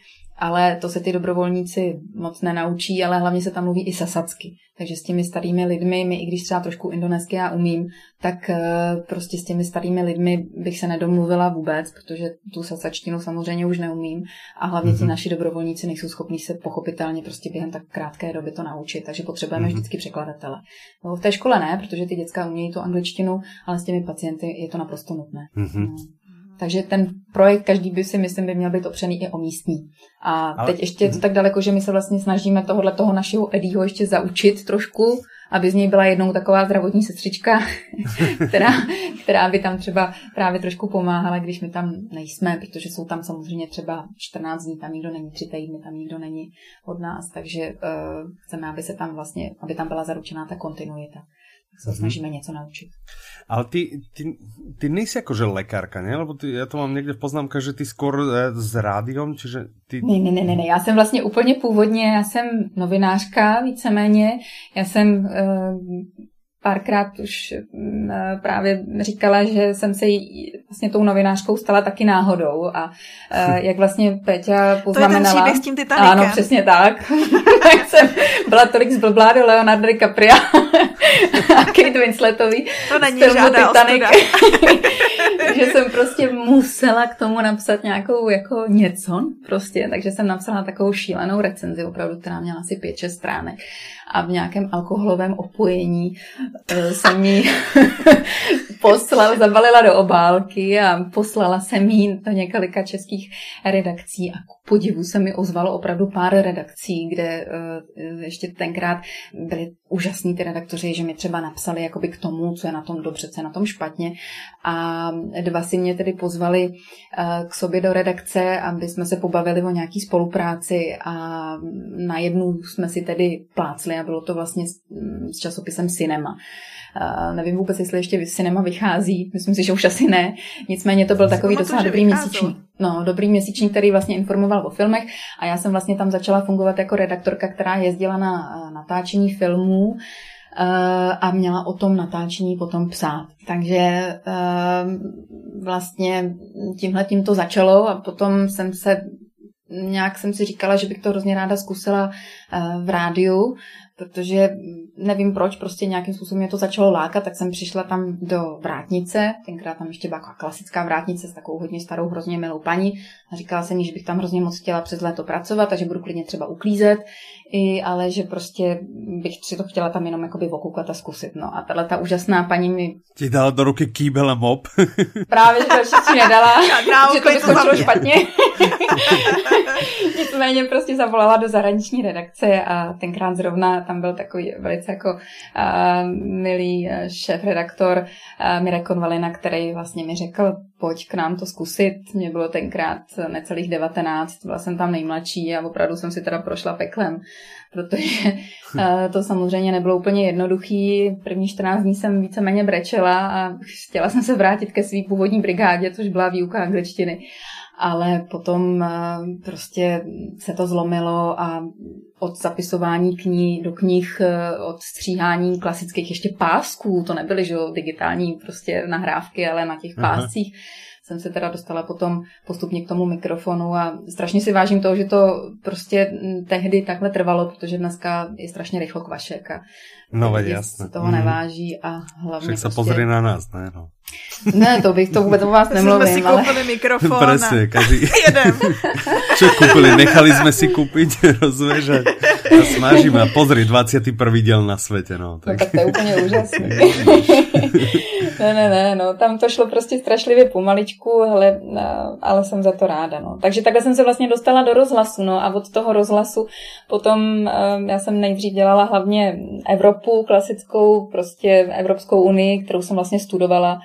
ale to se ty dobrovolníci moc nenaučí, ale hlavně se tam mluví i sasacky. Takže s těmi starými lidmi, my i když třeba trošku indonésky já umím, tak eh, prostě s těmi starými lidmi bych se nedomluvila vůbec, protože tu sasačtinu samozřejmě už neumím a hlavně mm-hmm. ti mhm. naši dobrovolníci nejsou schopní se pochopitelně prostě během tak krátké doby to naučit, takže potřebujeme mm-hmm. vždycky překladatele. No, v té škole ne, protože ty děcka umějí tu angličtinu, ale s těmi pacienty je to naprosto nutné. Mm-hmm. No. Takže ten projekt každý by si myslím by měl být opřený i o místní. A Ale... teď ještě je to tak daleko, že my se vlastně snažíme tohohle toho našeho Edího ještě zaučit trošku, aby z něj byla jednou taková zdravotní sestřička, která, která by tam třeba právě trošku pomáhala, když my tam nejsme, protože jsou tam samozřejmě třeba 14 dní, tam nikdo není, tři týdny, tam nikdo není od nás, takže uh, chceme, aby se tam vlastně, aby tam byla zaručená ta kontinuita. Se mm-hmm. snažíme něco naučit. Ale ty, ty, ty nejsi akože lekárka, ne? Lebo ty, ja to mám někde v poznámkách, že ty skôr e, s rádiom, čiže ty... Ne, ne, ne, ne, já jsem vlastně úplně původně, já jsem novinářka víceméně, já jsem e, párkrát už mm, e, právě říkala, že jsem se jí vlastně tou novinářkou stala taky náhodou a jak vlastně Peťa poznamenala... To je ten s tím Titanikem. Ano, přesně tak. tak jsem byla tolik zblblá do Leonardo DiCaprio a Kate Winsletový to není žádná Titanic, že jsem prostě musela k tomu napsat nějakou jako něco prostě, takže jsem napsala takovou šílenou recenzi, opravdu, která měla asi 5-6 stránek a v nějakém alkoholovém opojení jsem mi poslala, zabalila do obálky a poslala jsem jí do několika českých redakcí. A ku podivu se mi ozvalo opravdu pár redakcí, kde eh, ještě tenkrát byli úžasní ty redaktoři, že mi třeba napsali jakoby k tomu, co je na tom dobře, co je na tom špatně a dva si mě tedy pozvali eh, k sobě do redakce, aby jsme se pobavili o nějaký spolupráci a na jednu jsme si tedy plácli a bylo to vlastně s, s časopisem Cinema. Uh, nevím vůbec, jestli ještě cinema vychází, myslím si, že už asi ne. Nicméně to byl takový docela dobrý měsíčník. No, dobrý měsíčník, který vlastně informoval o filmech a já jsem vlastně tam začala fungovat jako redaktorka, která jezdila na natáčení filmů uh, a měla o tom natáčení potom psát. Takže uh, vlastně tímhle tím to začalo a potom jsem se nějak jsem si říkala, že bych to hrozně ráda zkusila v rádiu, protože nevím proč, prostě nějakým způsobem mě to začalo lákat, tak jsem přišla tam do vrátnice, tenkrát tam ještě byla klasická vrátnice s takovou hodně starou, hrozně milou paní a říkala jsem že bych tam hrozně moc chtěla přes léto pracovat, takže budu klidně třeba uklízet, i, ale že prostě bych si to chtěla tam jenom jakoby okoukat a zkusit. No a tahle ta úžasná paní mi... Ti dala do ruky kýbel a mop. Právě, že to si nedala, že to by skončilo špatně. Nicméně prostě zavolala do zahraniční redakce a tenkrát zrovna tam byl takový velice jako uh, milý šéf-redaktor uh, Mirek Konvalina, který vlastně mi řekl, pojď k nám to zkusit. Mě bylo tenkrát necelých 19, byla jsem tam nejmladší a opravdu jsem si teda prošla peklem, protože eh, to samozřejmě nebylo úplně jednoduchý. První 14 dní jsem víceméně brečela a chtěla jsem se vrátit ke své původní brigádě, což byla výuka angličtiny. Ale potom eh, prostě se to zlomilo a od zapisování knih do knih, eh, od stříhání klasických ještě pásků, to nebyly že digitální prostě nahrávky, ale na těch páscích, jsem se teda dostala potom postupně k tomu mikrofonu a strašně si vážím toho, že to prostě tehdy takhle trvalo, protože dneska je strašně rychlo kvašek a no, jasně. toho mm. neváží a hlavně Však se prostě... pozri na nás, ne? No. Ne, to bych to vůbec o vás nemluvím. Jsme si koupili ale... mikrofon Presne, každý... jedem. Čo kúpili? Nechali sme si kúpiť, rozumieš? A smažíme a pozri, 21. diel na svete, no. Tak. no tak to je úplně úžasný. ne, ne, ne, no, tam to šlo prostě strašlivě pomaličku, ale, ale jsem za to ráda, no. Takže takhle jsem se vlastně dostala do rozhlasu, no, a od toho rozhlasu potom ehm, já jsem nejdřív dělala hlavně Evropu klasickou, prostě Evropskou unii, kterou jsem vlastně studovala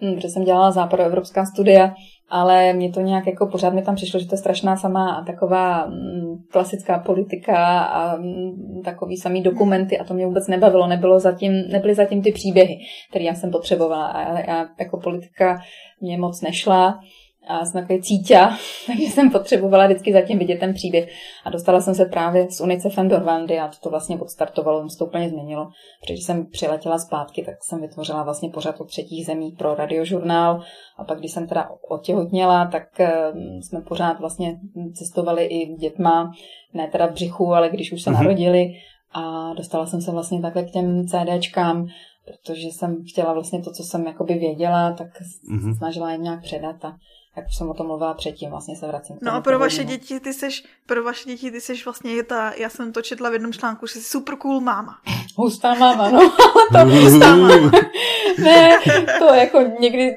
protože jsem dělala západoevropská studia, ale mě to nějak jako pořád mi tam přišlo, že to je strašná sama taková mm, klasická politika a mm, takový samý dokumenty a to mě vůbec nebavilo, nebylo zatím, nebyly zatím ty příběhy, které já jsem potřebovala. A já jako politika mě moc nešla a jsem takový cítia, takže jsem potřebovala vždycky zatím vidět ten příběh. A dostala jsem se právě z UNICEFem do Rwandy a to, to vlastně odstartovalo, to úplně změnilo. Protože jsem přiletěla zpátky, tak jsem vytvořila vlastně pořád o třetích zemí pro radiožurnál a pak, když jsem teda otěhotněla, tak uh, jsme pořád vlastně cestovali i dětma, ne teda v břichu, ale když už se uh-huh. narodili a dostala jsem se vlastně takhle k těm CDčkám, protože jsem chtěla vlastně to, co jsem jakoby věděla, tak uh-huh. snažila jim nějak předat a jak už jsem o tom mluvila předtím, vlastně se vracím. No a pro vaše děti, ty seš, pro vaše děti, ty seš vlastně ta, já jsem to četla v jednom článku, že jsi super cool máma. Hustá máma, no, to hustá máma. ne, to jako někdy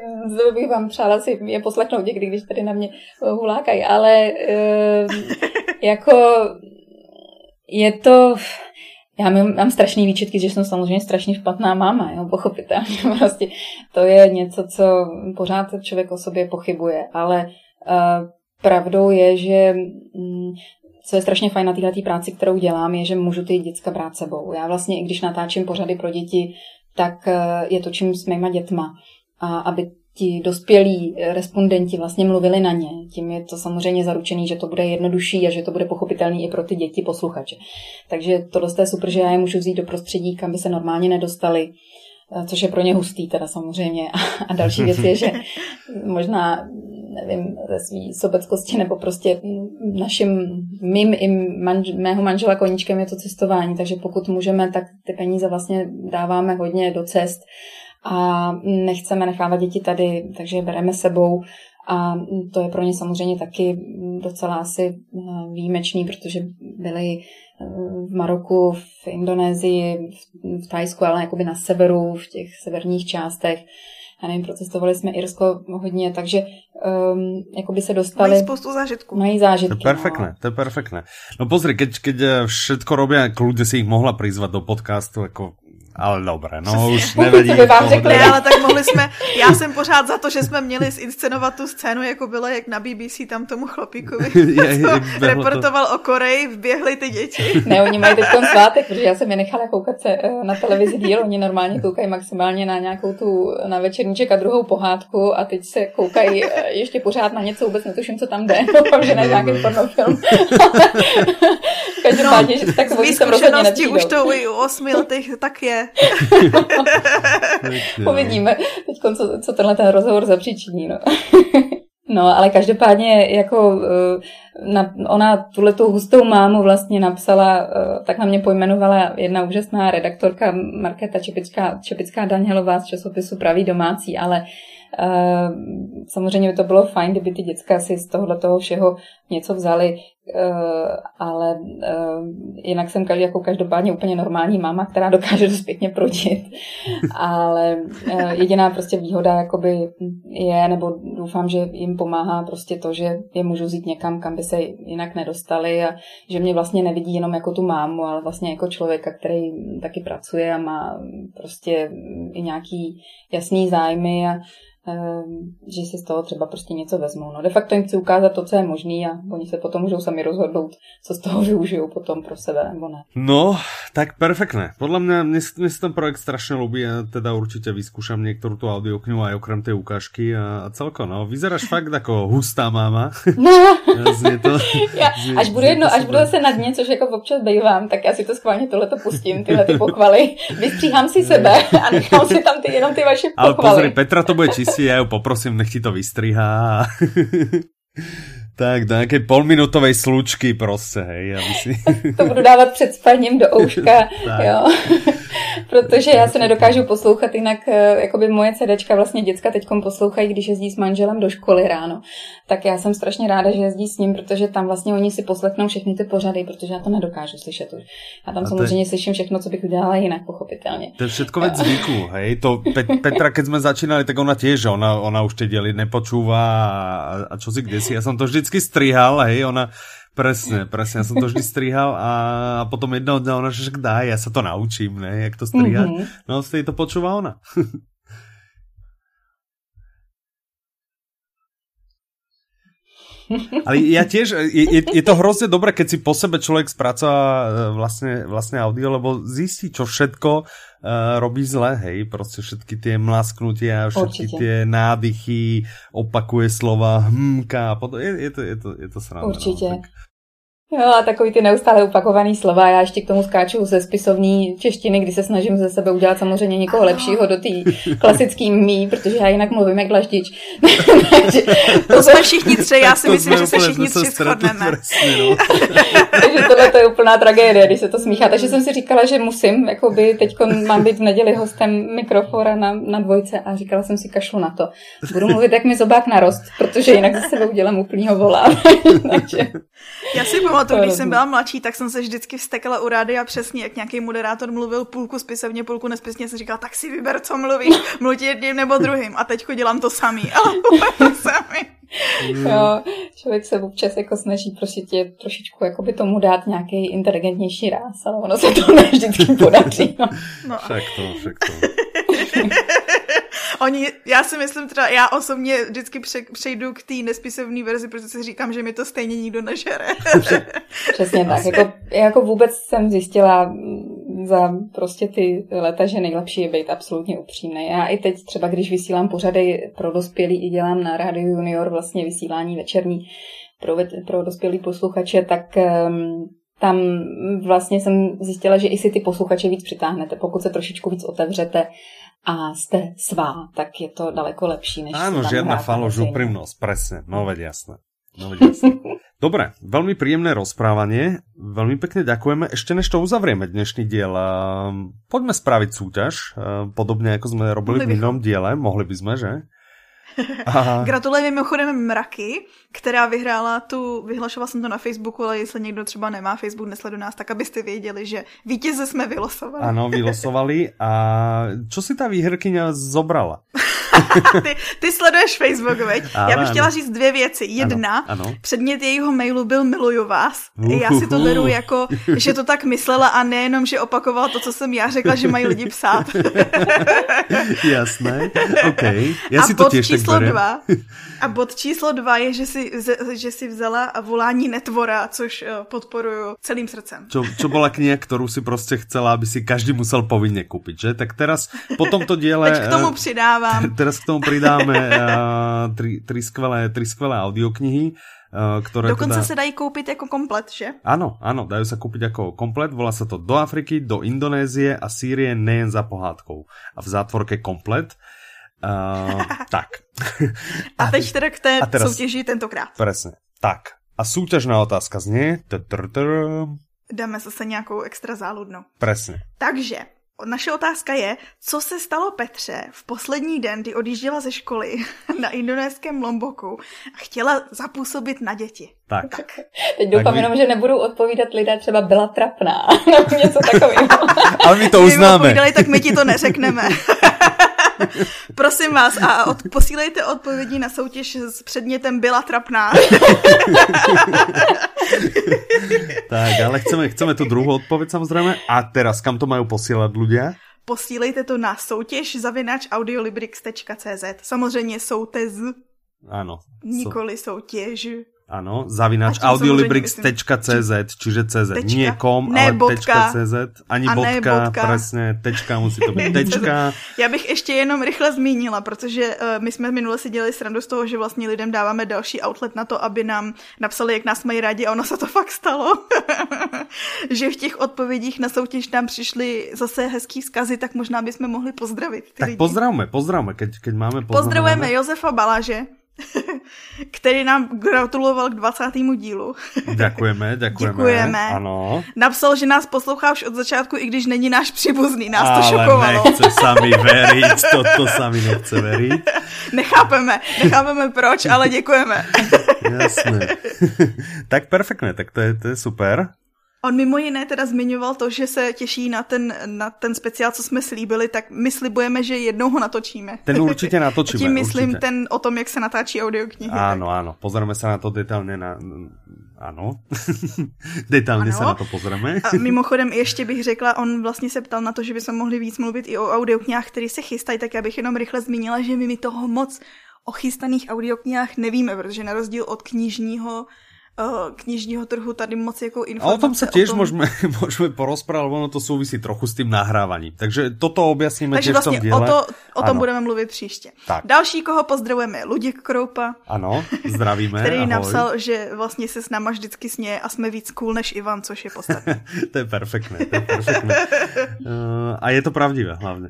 bych vám přála si je poslechnout někdy, když tady na mě hulákají, ale uh, jako je to, já mám, mám strašný výčetky, že jsem samozřejmě strašně špatná máma, jo, pochopitelně. Prostě to je něco, co pořád člověk o sobě pochybuje, ale uh, pravdou je, že um, co je strašně fajn na této práci, kterou dělám, je, že můžu ty děcka brát sebou. Já vlastně, i když natáčím pořady pro děti, tak uh, je točím s mýma dětma. A aby ti dospělí respondenti vlastně mluvili na ně. Tím je to samozřejmě zaručený, že to bude jednodušší a že to bude pochopitelný i pro ty děti posluchače. Takže to je super, že já je můžu vzít do prostředí, kam by se normálně nedostali, eh, což je pro ně hustý teda samozřejmě. A další věc je, že možná, nevím, ze svý sobeckosti nebo prostě naším, mým i manž, mého manžela koníčkem je to cestování, takže pokud můžeme, tak ty peníze vlastně dáváme hodně do cest a nechceme nechávat děti tady, takže je bereme sebou a to je pro ně samozřejmě taky docela asi eh, výjimečný, protože byli eh, v Maroku, v Indonésii, v Tajsku, ale jakoby na severu, v těch severních částech. Já nevím, procestovali jsme Irsko hodně, takže um, jako by se dostali... Mají spoustu zážitků. Mají zážitky. To je perfektné, no. to je perfektné. No pozri, keď, keď eh, všetko robí, kľudne si ich mohla prizvat do podcastu, jako ale dobré, no už nevedí. by vám řekli, ne, ale tak mohli jsme, já jsem pořád za to, že jsme měli zinscenovat tu scénu, jako bylo jak na BBC tam tomu chlapíkovi, je, je, reportoval to. o Koreji, vběhly ty děti. Ne, oni mají teď svátek, protože já jsem je nechala koukat se eh, na televizi díl, oni normálně koukají maximálně na nějakou tu, na večerníček a druhou pohádku a teď se koukají eh, ještě pořád na něco, vůbec netuším, co tam jde, doufám, že na nějaký pornofilm. Každopádně, no, že tak jsem rozhodně už to u osmi letech tak je. Uvidíme teď, co, co tenhle ten rozhovor zapříčiní. No. no, ale každopádně jako eh, na, ona tuhle tu hustou mámu vlastně napsala, eh, tak na mě pojmenovala jedna úžasná redaktorka Markéta Čepická, Čepická Danielová z časopisu Pravý domácí, ale Uh, samozřejmě by to bylo fajn, kdyby ty děcka si z tohohle toho všeho něco vzali. Eh, ale uh, jinak jsem každý, jako každopádně úplně normální máma, která dokáže to zpětně prodit. ale uh, jediná prostě výhoda jakoby je, nebo doufám, že jim pomáhá prostě to, že je můžu vzít někam, kam by se jinak nedostali a že mě vlastně nevidí jenom jako tu mámu, ale vlastně jako člověka, který taky pracuje a má prostě i nějaký jasný zájmy a že si z toho třeba prostě něco vezmou. No de facto jim chci ukázat to, co je možný a oni se potom můžou sami rozhodnout, co z toho využijou potom pro sebe nebo ne. No, tak perfektné. Podle mě, mě, mě se ten projekt strašně lubí, já teda určitě vyskúšam některou tu audioknihu aj okrem té ukážky a, a celko, no. Vyzeráš fakt jako hustá máma. No. to, já, až budu jedno, až budu se na dně, což jako občas bývám, tak já si to schválně tohleto pustím, tyhle ty pochvaly. Vystříhám si sebe a nechám si tam ty, jenom ty vaše pochvaly. Ale pozri, Petra to bude čistě si, ja ju poprosím, nech ti to vystrihá. Tak, do nějaké polminutovej slučky prostě, hej, aby si... to budu dávat před spaním do ouška, jo. Protože já se nedokážu poslouchat, jinak eh, jakoby moje CDčka vlastně děcka teďkom poslouchají, když jezdí s manželem do školy ráno. Tak já jsem strašně ráda, že jezdí s ním, protože tam vlastně oni si poslechnou všechny ty pořady, protože já to nedokážu slyšet už. Já tam A samozřejmě je... slyším všechno, co bych udělala jinak, pochopitelně. To je všetko věc zvyku, hej. To Pe- Petra, keď jsme začínali, tak ona tiež, ona, ona už tie diely nepočúva a, a čo si kde si. Ja som to vždycky strihal, hej, ona Presne, presne, ja som to vždy strihal a potom jedného dňa ona, že daj, ja sa to naučím, ne, jak to strihať. Mm-hmm. No, vtedy to počúva ona. Ale ja tiež, je, je, je to hrozne dobré, keď si po sebe človek spracová e, vlastne, vlastne audio, lebo zistí, čo všetko uh, robí zle, hej, prostě všetky tie mlasknutia, všetky Určite. tie nádychy, opakuje slova, hmka a potom, je, je to, je to, je to sranda. Určitě. No, tak Jo, a takový ty neustále opakovaný slova. Já ještě k tomu skáču ze spisovní češtiny, kdy se snažím ze sebe udělat samozřejmě někoho lepšího do té klasický mý, protože já jinak mluvím jak dlaždič. to jsme všichni tři, já si myslím, že se všichni tři shodneme. No. Takže tohle to je úplná tragédie, když se to smíchá. Takže jsem si říkala, že musím, jakoby teď mám být v neděli hostem mikrofora na, na dvojce a říkala jsem si kašlu na to. Budu mluvit jak mi zobák narost, protože jinak ze sebe udělám úplnýho volá. já si pamatuju, když jsem byla mladší, tak jsem se vždycky vstekla u rádia přesně, jak nějaký moderátor mluvil půlku spisevně, půlku nespisně, jsem říkala, tak si vyber, co mluvíš, mluví jedním nebo druhým. A teď dělám to samý, ale to samý. jo, člověk se občas jako snaží prostě tě trošičku jakoby tomu dát nějaký inteligentnější ráz, ale ono se to ne vždycky podaří. No. no. Však to, však to. Oni, já si myslím třeba, já osobně vždycky pře, přejdu k té nespisovné verzi, protože si říkám, že mi to stejně nikdo nežere. Přesně tak. Jako, jako vůbec jsem zjistila za prostě ty leta, že nejlepší je být absolutně upřímný. Já i teď třeba, když vysílám pořady pro dospělí, i dělám na Radio Junior vlastně vysílání večerní pro, pro dospělý posluchače, tak um, tam vlastně jsem zjistila, že i si ty posluchače víc přitáhnete, pokud se trošičku víc otevřete a jste svá, tak je to daleko lepší, než Áno, žiadna falož, úprimnosť, presne, no veď jasné. No veď jasné. Dobre, veľmi príjemné rozprávanie, veľmi pekne ďakujeme. Ešte než to uzavrieme dnešný diel, poďme spraviť súťaž, podobne ako sme robili v minulom diele, mohli by sme, že? Gratuluji mimochodem Mraky, která vyhrála tu, vyhlašovala jsem to na Facebooku, ale jestli někdo třeba nemá Facebook, nesleduje nás, tak abyste věděli, že vítěze jsme vylosovali. Ano, vylosovali. A co si ta výherkyně zobrala? ty, ty sleduješ Facebook, veď? Ale, Já bych chtěla ano. říct dvě věci. Jedna, ano, ano. předmět jejího mailu byl miluju vás. Já si to beru jako, že to tak myslela a nejenom, že opakovala to, co jsem já řekla, že mají lidi psát. Jasné, OK. Já a si to těž číslo tak dva, A bod číslo dva je, že si, že si vzala volání netvora, což eh, podporuju celým srdcem. Čo, čo bola kniha, kterou si prostě chcela, aby si každý musel povinně koupit, že? Tak teraz po tomto diele... Teď k tomu eh, přidávám. Teraz k tomu přidáme uh, tři, tři, skvělé, tři skvělé audioknihy. Uh, ktoré Dokonce teda... se dají koupit jako komplet, že? Ano, ano, dají se koupit jako komplet, volá se to do Afriky, do Indonésie a Sýrie nejen za pohádkou. A v zátvorke komplet. Uh, tak. a teď teda k té teraz, soutěži tentokrát. Presne. Tak. A soutěžná otázka zní... Dáme zase nějakou extra záludnou. Presne. Takže, naše otázka je, co se stalo Petře v poslední den, kdy odjížděla ze školy na indonéském Lomboku a chtěla zapůsobit na děti. Tak. tak. Teď doufám jenom, že nebudou odpovídat lidé, třeba byla trapná, něco takového. Ale my to uznáme. Kdyby tak my ti to neřekneme. Prosím vás, a od, posílejte odpovědi na soutěž s předmětem Byla trapná. tak, ale chceme, chceme tu druhou odpověď samozřejmě. A teraz, kam to mají posílat ľudia? Posílejte to na soutěž zavinač audiolibrix.cz. Samozřejmě soutez. Ano. Nikoli soutěž. Ano, zavinač audiolibrix.cz, čiže CZ, tečka. nie kom, ne ale bodka. .cz, ani a bodka, bodka, presne, tečka, musí to být tečka. Já bych ještě jenom rychle zmínila, protože uh, my jsme minule si dělali srandu z toho, že vlastně lidem dáváme další outlet na to, aby nám napsali, jak nás mají rádi a ono se to fakt stalo. že v těch odpovědích na soutěž nám přišly zase hezký vzkazy, tak možná bychom mohli pozdravit. tak lidi. pozdravme, pozdravme, keď, keď máme Pozdravujeme Josefa Balaže, který nám gratuloval k 20. dílu. Děkujeme, děkujeme. Děkujeme. Ano. Napsal, že nás poslouchá už od začátku, i když není náš příbuzný. Nás Ale to šokovalo. Ale nechce sami veriť, to sami nechce veriť. Nechápeme, nechápeme proč, ale děkujeme. Jasné. tak perfektné, tak to je, to je super. On mimo jiné teda zmiňoval to, že se těší na ten, na ten speciál, co jsme slíbili, tak my slibujeme, že jednou ho natočíme. Ten určitě natočíme. Tím myslím určitě. ten o tom, jak se natáčí audioknihy. Ano, tak. ano, pozrieme se na to detailně na... Ano, detailně ano. se na to pozrieme. A mimochodem ještě bych řekla, on vlastně se ptal na to, že bychom mohli víc mluvit i o audioknihách, které se chystají, tak já bych jenom rychle zmínila, že my mi toho moc o chystaných audioknihách nevíme, protože na rozdíl od knižního knižního trhu tady moc jako informace. A o tom se těž tom... můžeme, můžeme porozprávat, ono to souvisí trochu s tím nahrávaním. Takže toto objasníme Takže vlastně v tom díle. o, to, o tom ano. budeme mluvit příště. Tak. Další, koho pozdravujeme, je Luděk Kroupa. Ano, zdravíme. který ahoj. napsal, že vlastně se s náma vždycky směje a jsme víc cool než Ivan, což je podstatné. to je perfektné, to je perfektné. Uh, a je to pravdivé hlavně.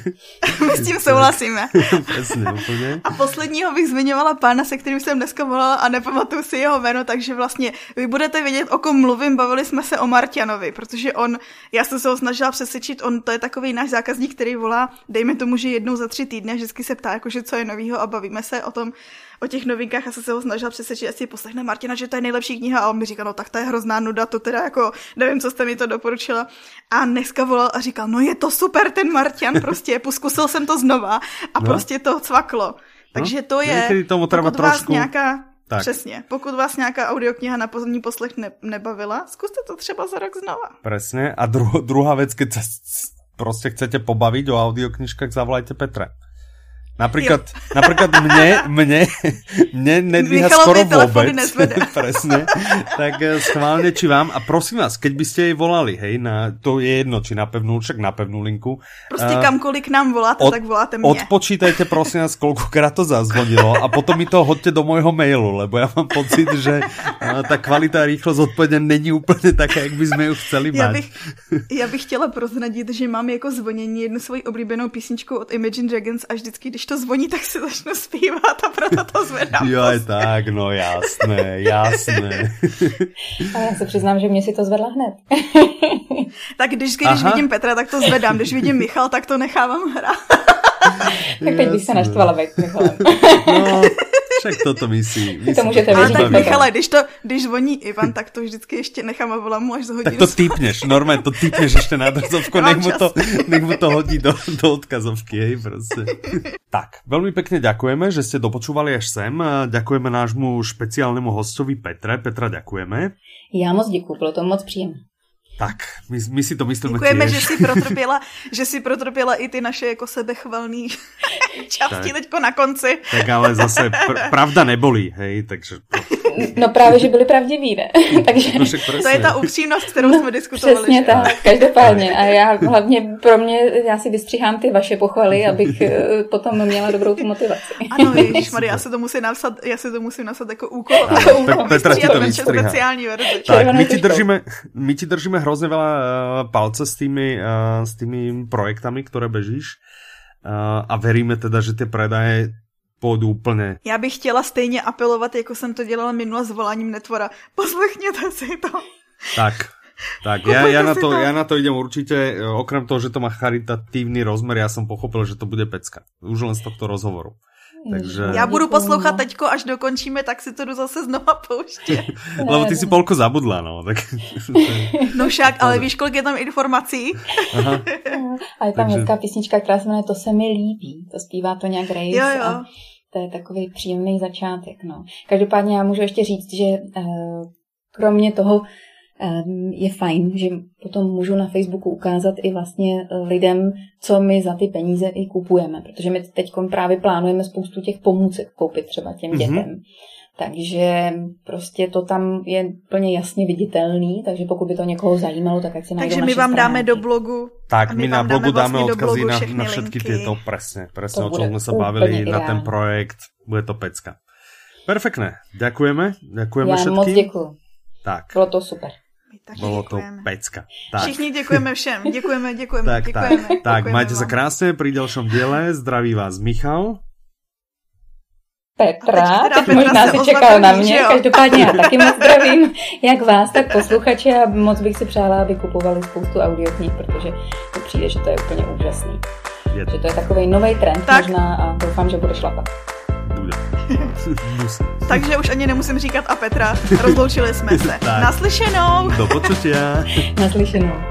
My s tím souhlasíme. Přesně, úplně. A posledního bych zmiňovala pána, se kterým jsem dneska volala a nepamatuju si jeho jméno, tak takže vlastně vy budete vědět, o kom mluvím, bavili jsme se o Martianovi, protože on, já jsem se ho snažila přesvědčit, on to je takový náš zákazník, který volá, dejme tomu, že jednou za tři týdny vždycky se ptá, jakože co je novýho a bavíme se o tom, o těch novinkách a jsem se ho snažila přesvědčit, jestli poslechne Martina, že to je nejlepší kniha a on mi říkal, no tak to je hrozná nuda, to teda jako, nevím, co jste mi to doporučila. A dneska volal a říkal, no je to super ten Martian, prostě, zkusil jsem to znova a no. prostě to cvaklo. Takže no, to je, tomu pokud trošku... vás nějaká tak. Přesně. Pokud vás nějaká audiokniha na pozorní poslech ne, nebavila, zkuste to třeba za rok znova. Přesně. A dru, druhá věc, když se prostě chcete pobavit o audioknižkách, zavolajte Petra. Například, například mě, mě, mě nedvíha skoro vůbec. Presne. Tak eh, schválně či vám. A prosím vás, keď byste jej volali, hej, na, to je jedno, či na pevnou, však na pevnou linku. Prostě uh, kamkoliv nám voláte, od, tak voláte mě. Odpočítajte prosím vás, kolikrát to zazvonilo a potom mi to hoďte do mojho mailu, lebo já mám pocit, že uh, ta kvalita a rychlost odpovědě není úplně taká, jak bychom ju chceli mít. Já bych, já bych chtěla prozradit, že mám jako zvonění jednu svoji oblíbenou písničku od Imagine Dragons a vždycky, když to zvoní, tak si začnu zpívat a proto to zvedám. Jo, je tak, no jasné, jasné. A já se přiznám, že mě si to zvedla hned. tak když, když vidím Petra, tak to zvedám, když vidím Michal, tak to nechávám hrát. tak teď bych se naštvala veď Michalem. no, však toto myslí. myslí to můžete. Ale tak Michale, když, to, když zvoní Ivan, tak to vždycky ještě nechám a volám mu až za hodinu. Tak to typneš, normálně to typneš ještě na drzovku, nech mu, to, nech mu to hodí do, do odkazovky, hej, prostě. tak, velmi pěkně děkujeme, že jste dopočúvali až sem. Děkujeme nášmu špeciálnemu hostovi Petre. Petra, děkujeme. Já moc děkuji, bylo to moc příjemné. Tak, my, my si to myslíme Děkujeme, že si protrpěla, že si protrpěla i ty naše jako sebechvalný části teďko na konci. Tak ale zase pr- pravda nebolí, hej, takže... No právě, že byly pravdiví, ne? takže... No to je ta upřímnost, kterou jsme diskutovali. Přesně že? tak, každopádně. A já hlavně pro mě, já si vystříhám ty vaše pochvaly, abych eh, potom měla dobrou tu motivaci. Ano, Maria, já se to musím napsat, já se to musím napsat jako úkol. Petra ti to vystříhá. speciální verzi. Tak, my ti držíme, my ti držíme hrozně veľa uh, palce s tými, uh, s tými projektami, které bežíš uh, a veríme teda, že ty predaje půjdu úplně. Já bych chtěla stejně apelovat, jako jsem to dělala minule s voláním Netvora. Poslechněte si to. Tak, tak, já, já, na to, já na to idem určitě, okrem toho, že to má charitatívny rozmer, já jsem pochopil, že to bude pecka. Už len z tohto rozhovoru. Takže... Já budu poslouchat teďko, až dokončíme, tak si to jdu zase znova pouštět. Lebo ty si polku zabudla, no. Tak... no však, ale víš, kolik je tam informací? Aha. A je tam Takže... hezká písnička, která se jmenuje To se mi líbí. To zpívá to nějak Grace. Jo, jo. A to je takový příjemný začátek, no. Každopádně já můžu ještě říct, že uh, kromě toho, je fajn, že potom můžu na Facebooku ukázat i vlastně eh, lidem, co my za ty peníze i kupujeme, protože my teď právě plánujeme spoustu těch pomůcek koupit třeba těm mm-hmm. dětem. Takže prostě to tam je plně jasně viditelný, takže pokud by to někoho zajímalo, tak jak se Takže my vám stránky. dáme do blogu. Tak, my, my na blogu dáme vlastně odkazy na, na všetky tyto, presne, presne, o čom jsme se bavili, na ten projekt, bude to pecka. Perfektné, děkujeme, děkujeme Já všetkým. moc děkuji. Tak. Bylo to super. Taky Bylo děkujeme. to pecka. Tak. Všichni děkujeme všem. Děkujeme, děkujeme, tak, děkujeme. Tak, tak majte sa krásne pri ďalšom diele. Zdraví vás Michal. Petra, teď, teď možná si čekal na mě, každopádně já taky moc zdravím, jak vás, tak posluchače a moc bych si přála, aby kupovali spoustu audioknih, protože to přijde, že to je úplně úžasný. Je. Že to je takový nový trend tak. možná a doufám, že bude šlapat. Bude. Takže už ani nemusím říkat a Petra, rozloučili jsme se. Naslyšenou. Do počutia. Naslyšenou.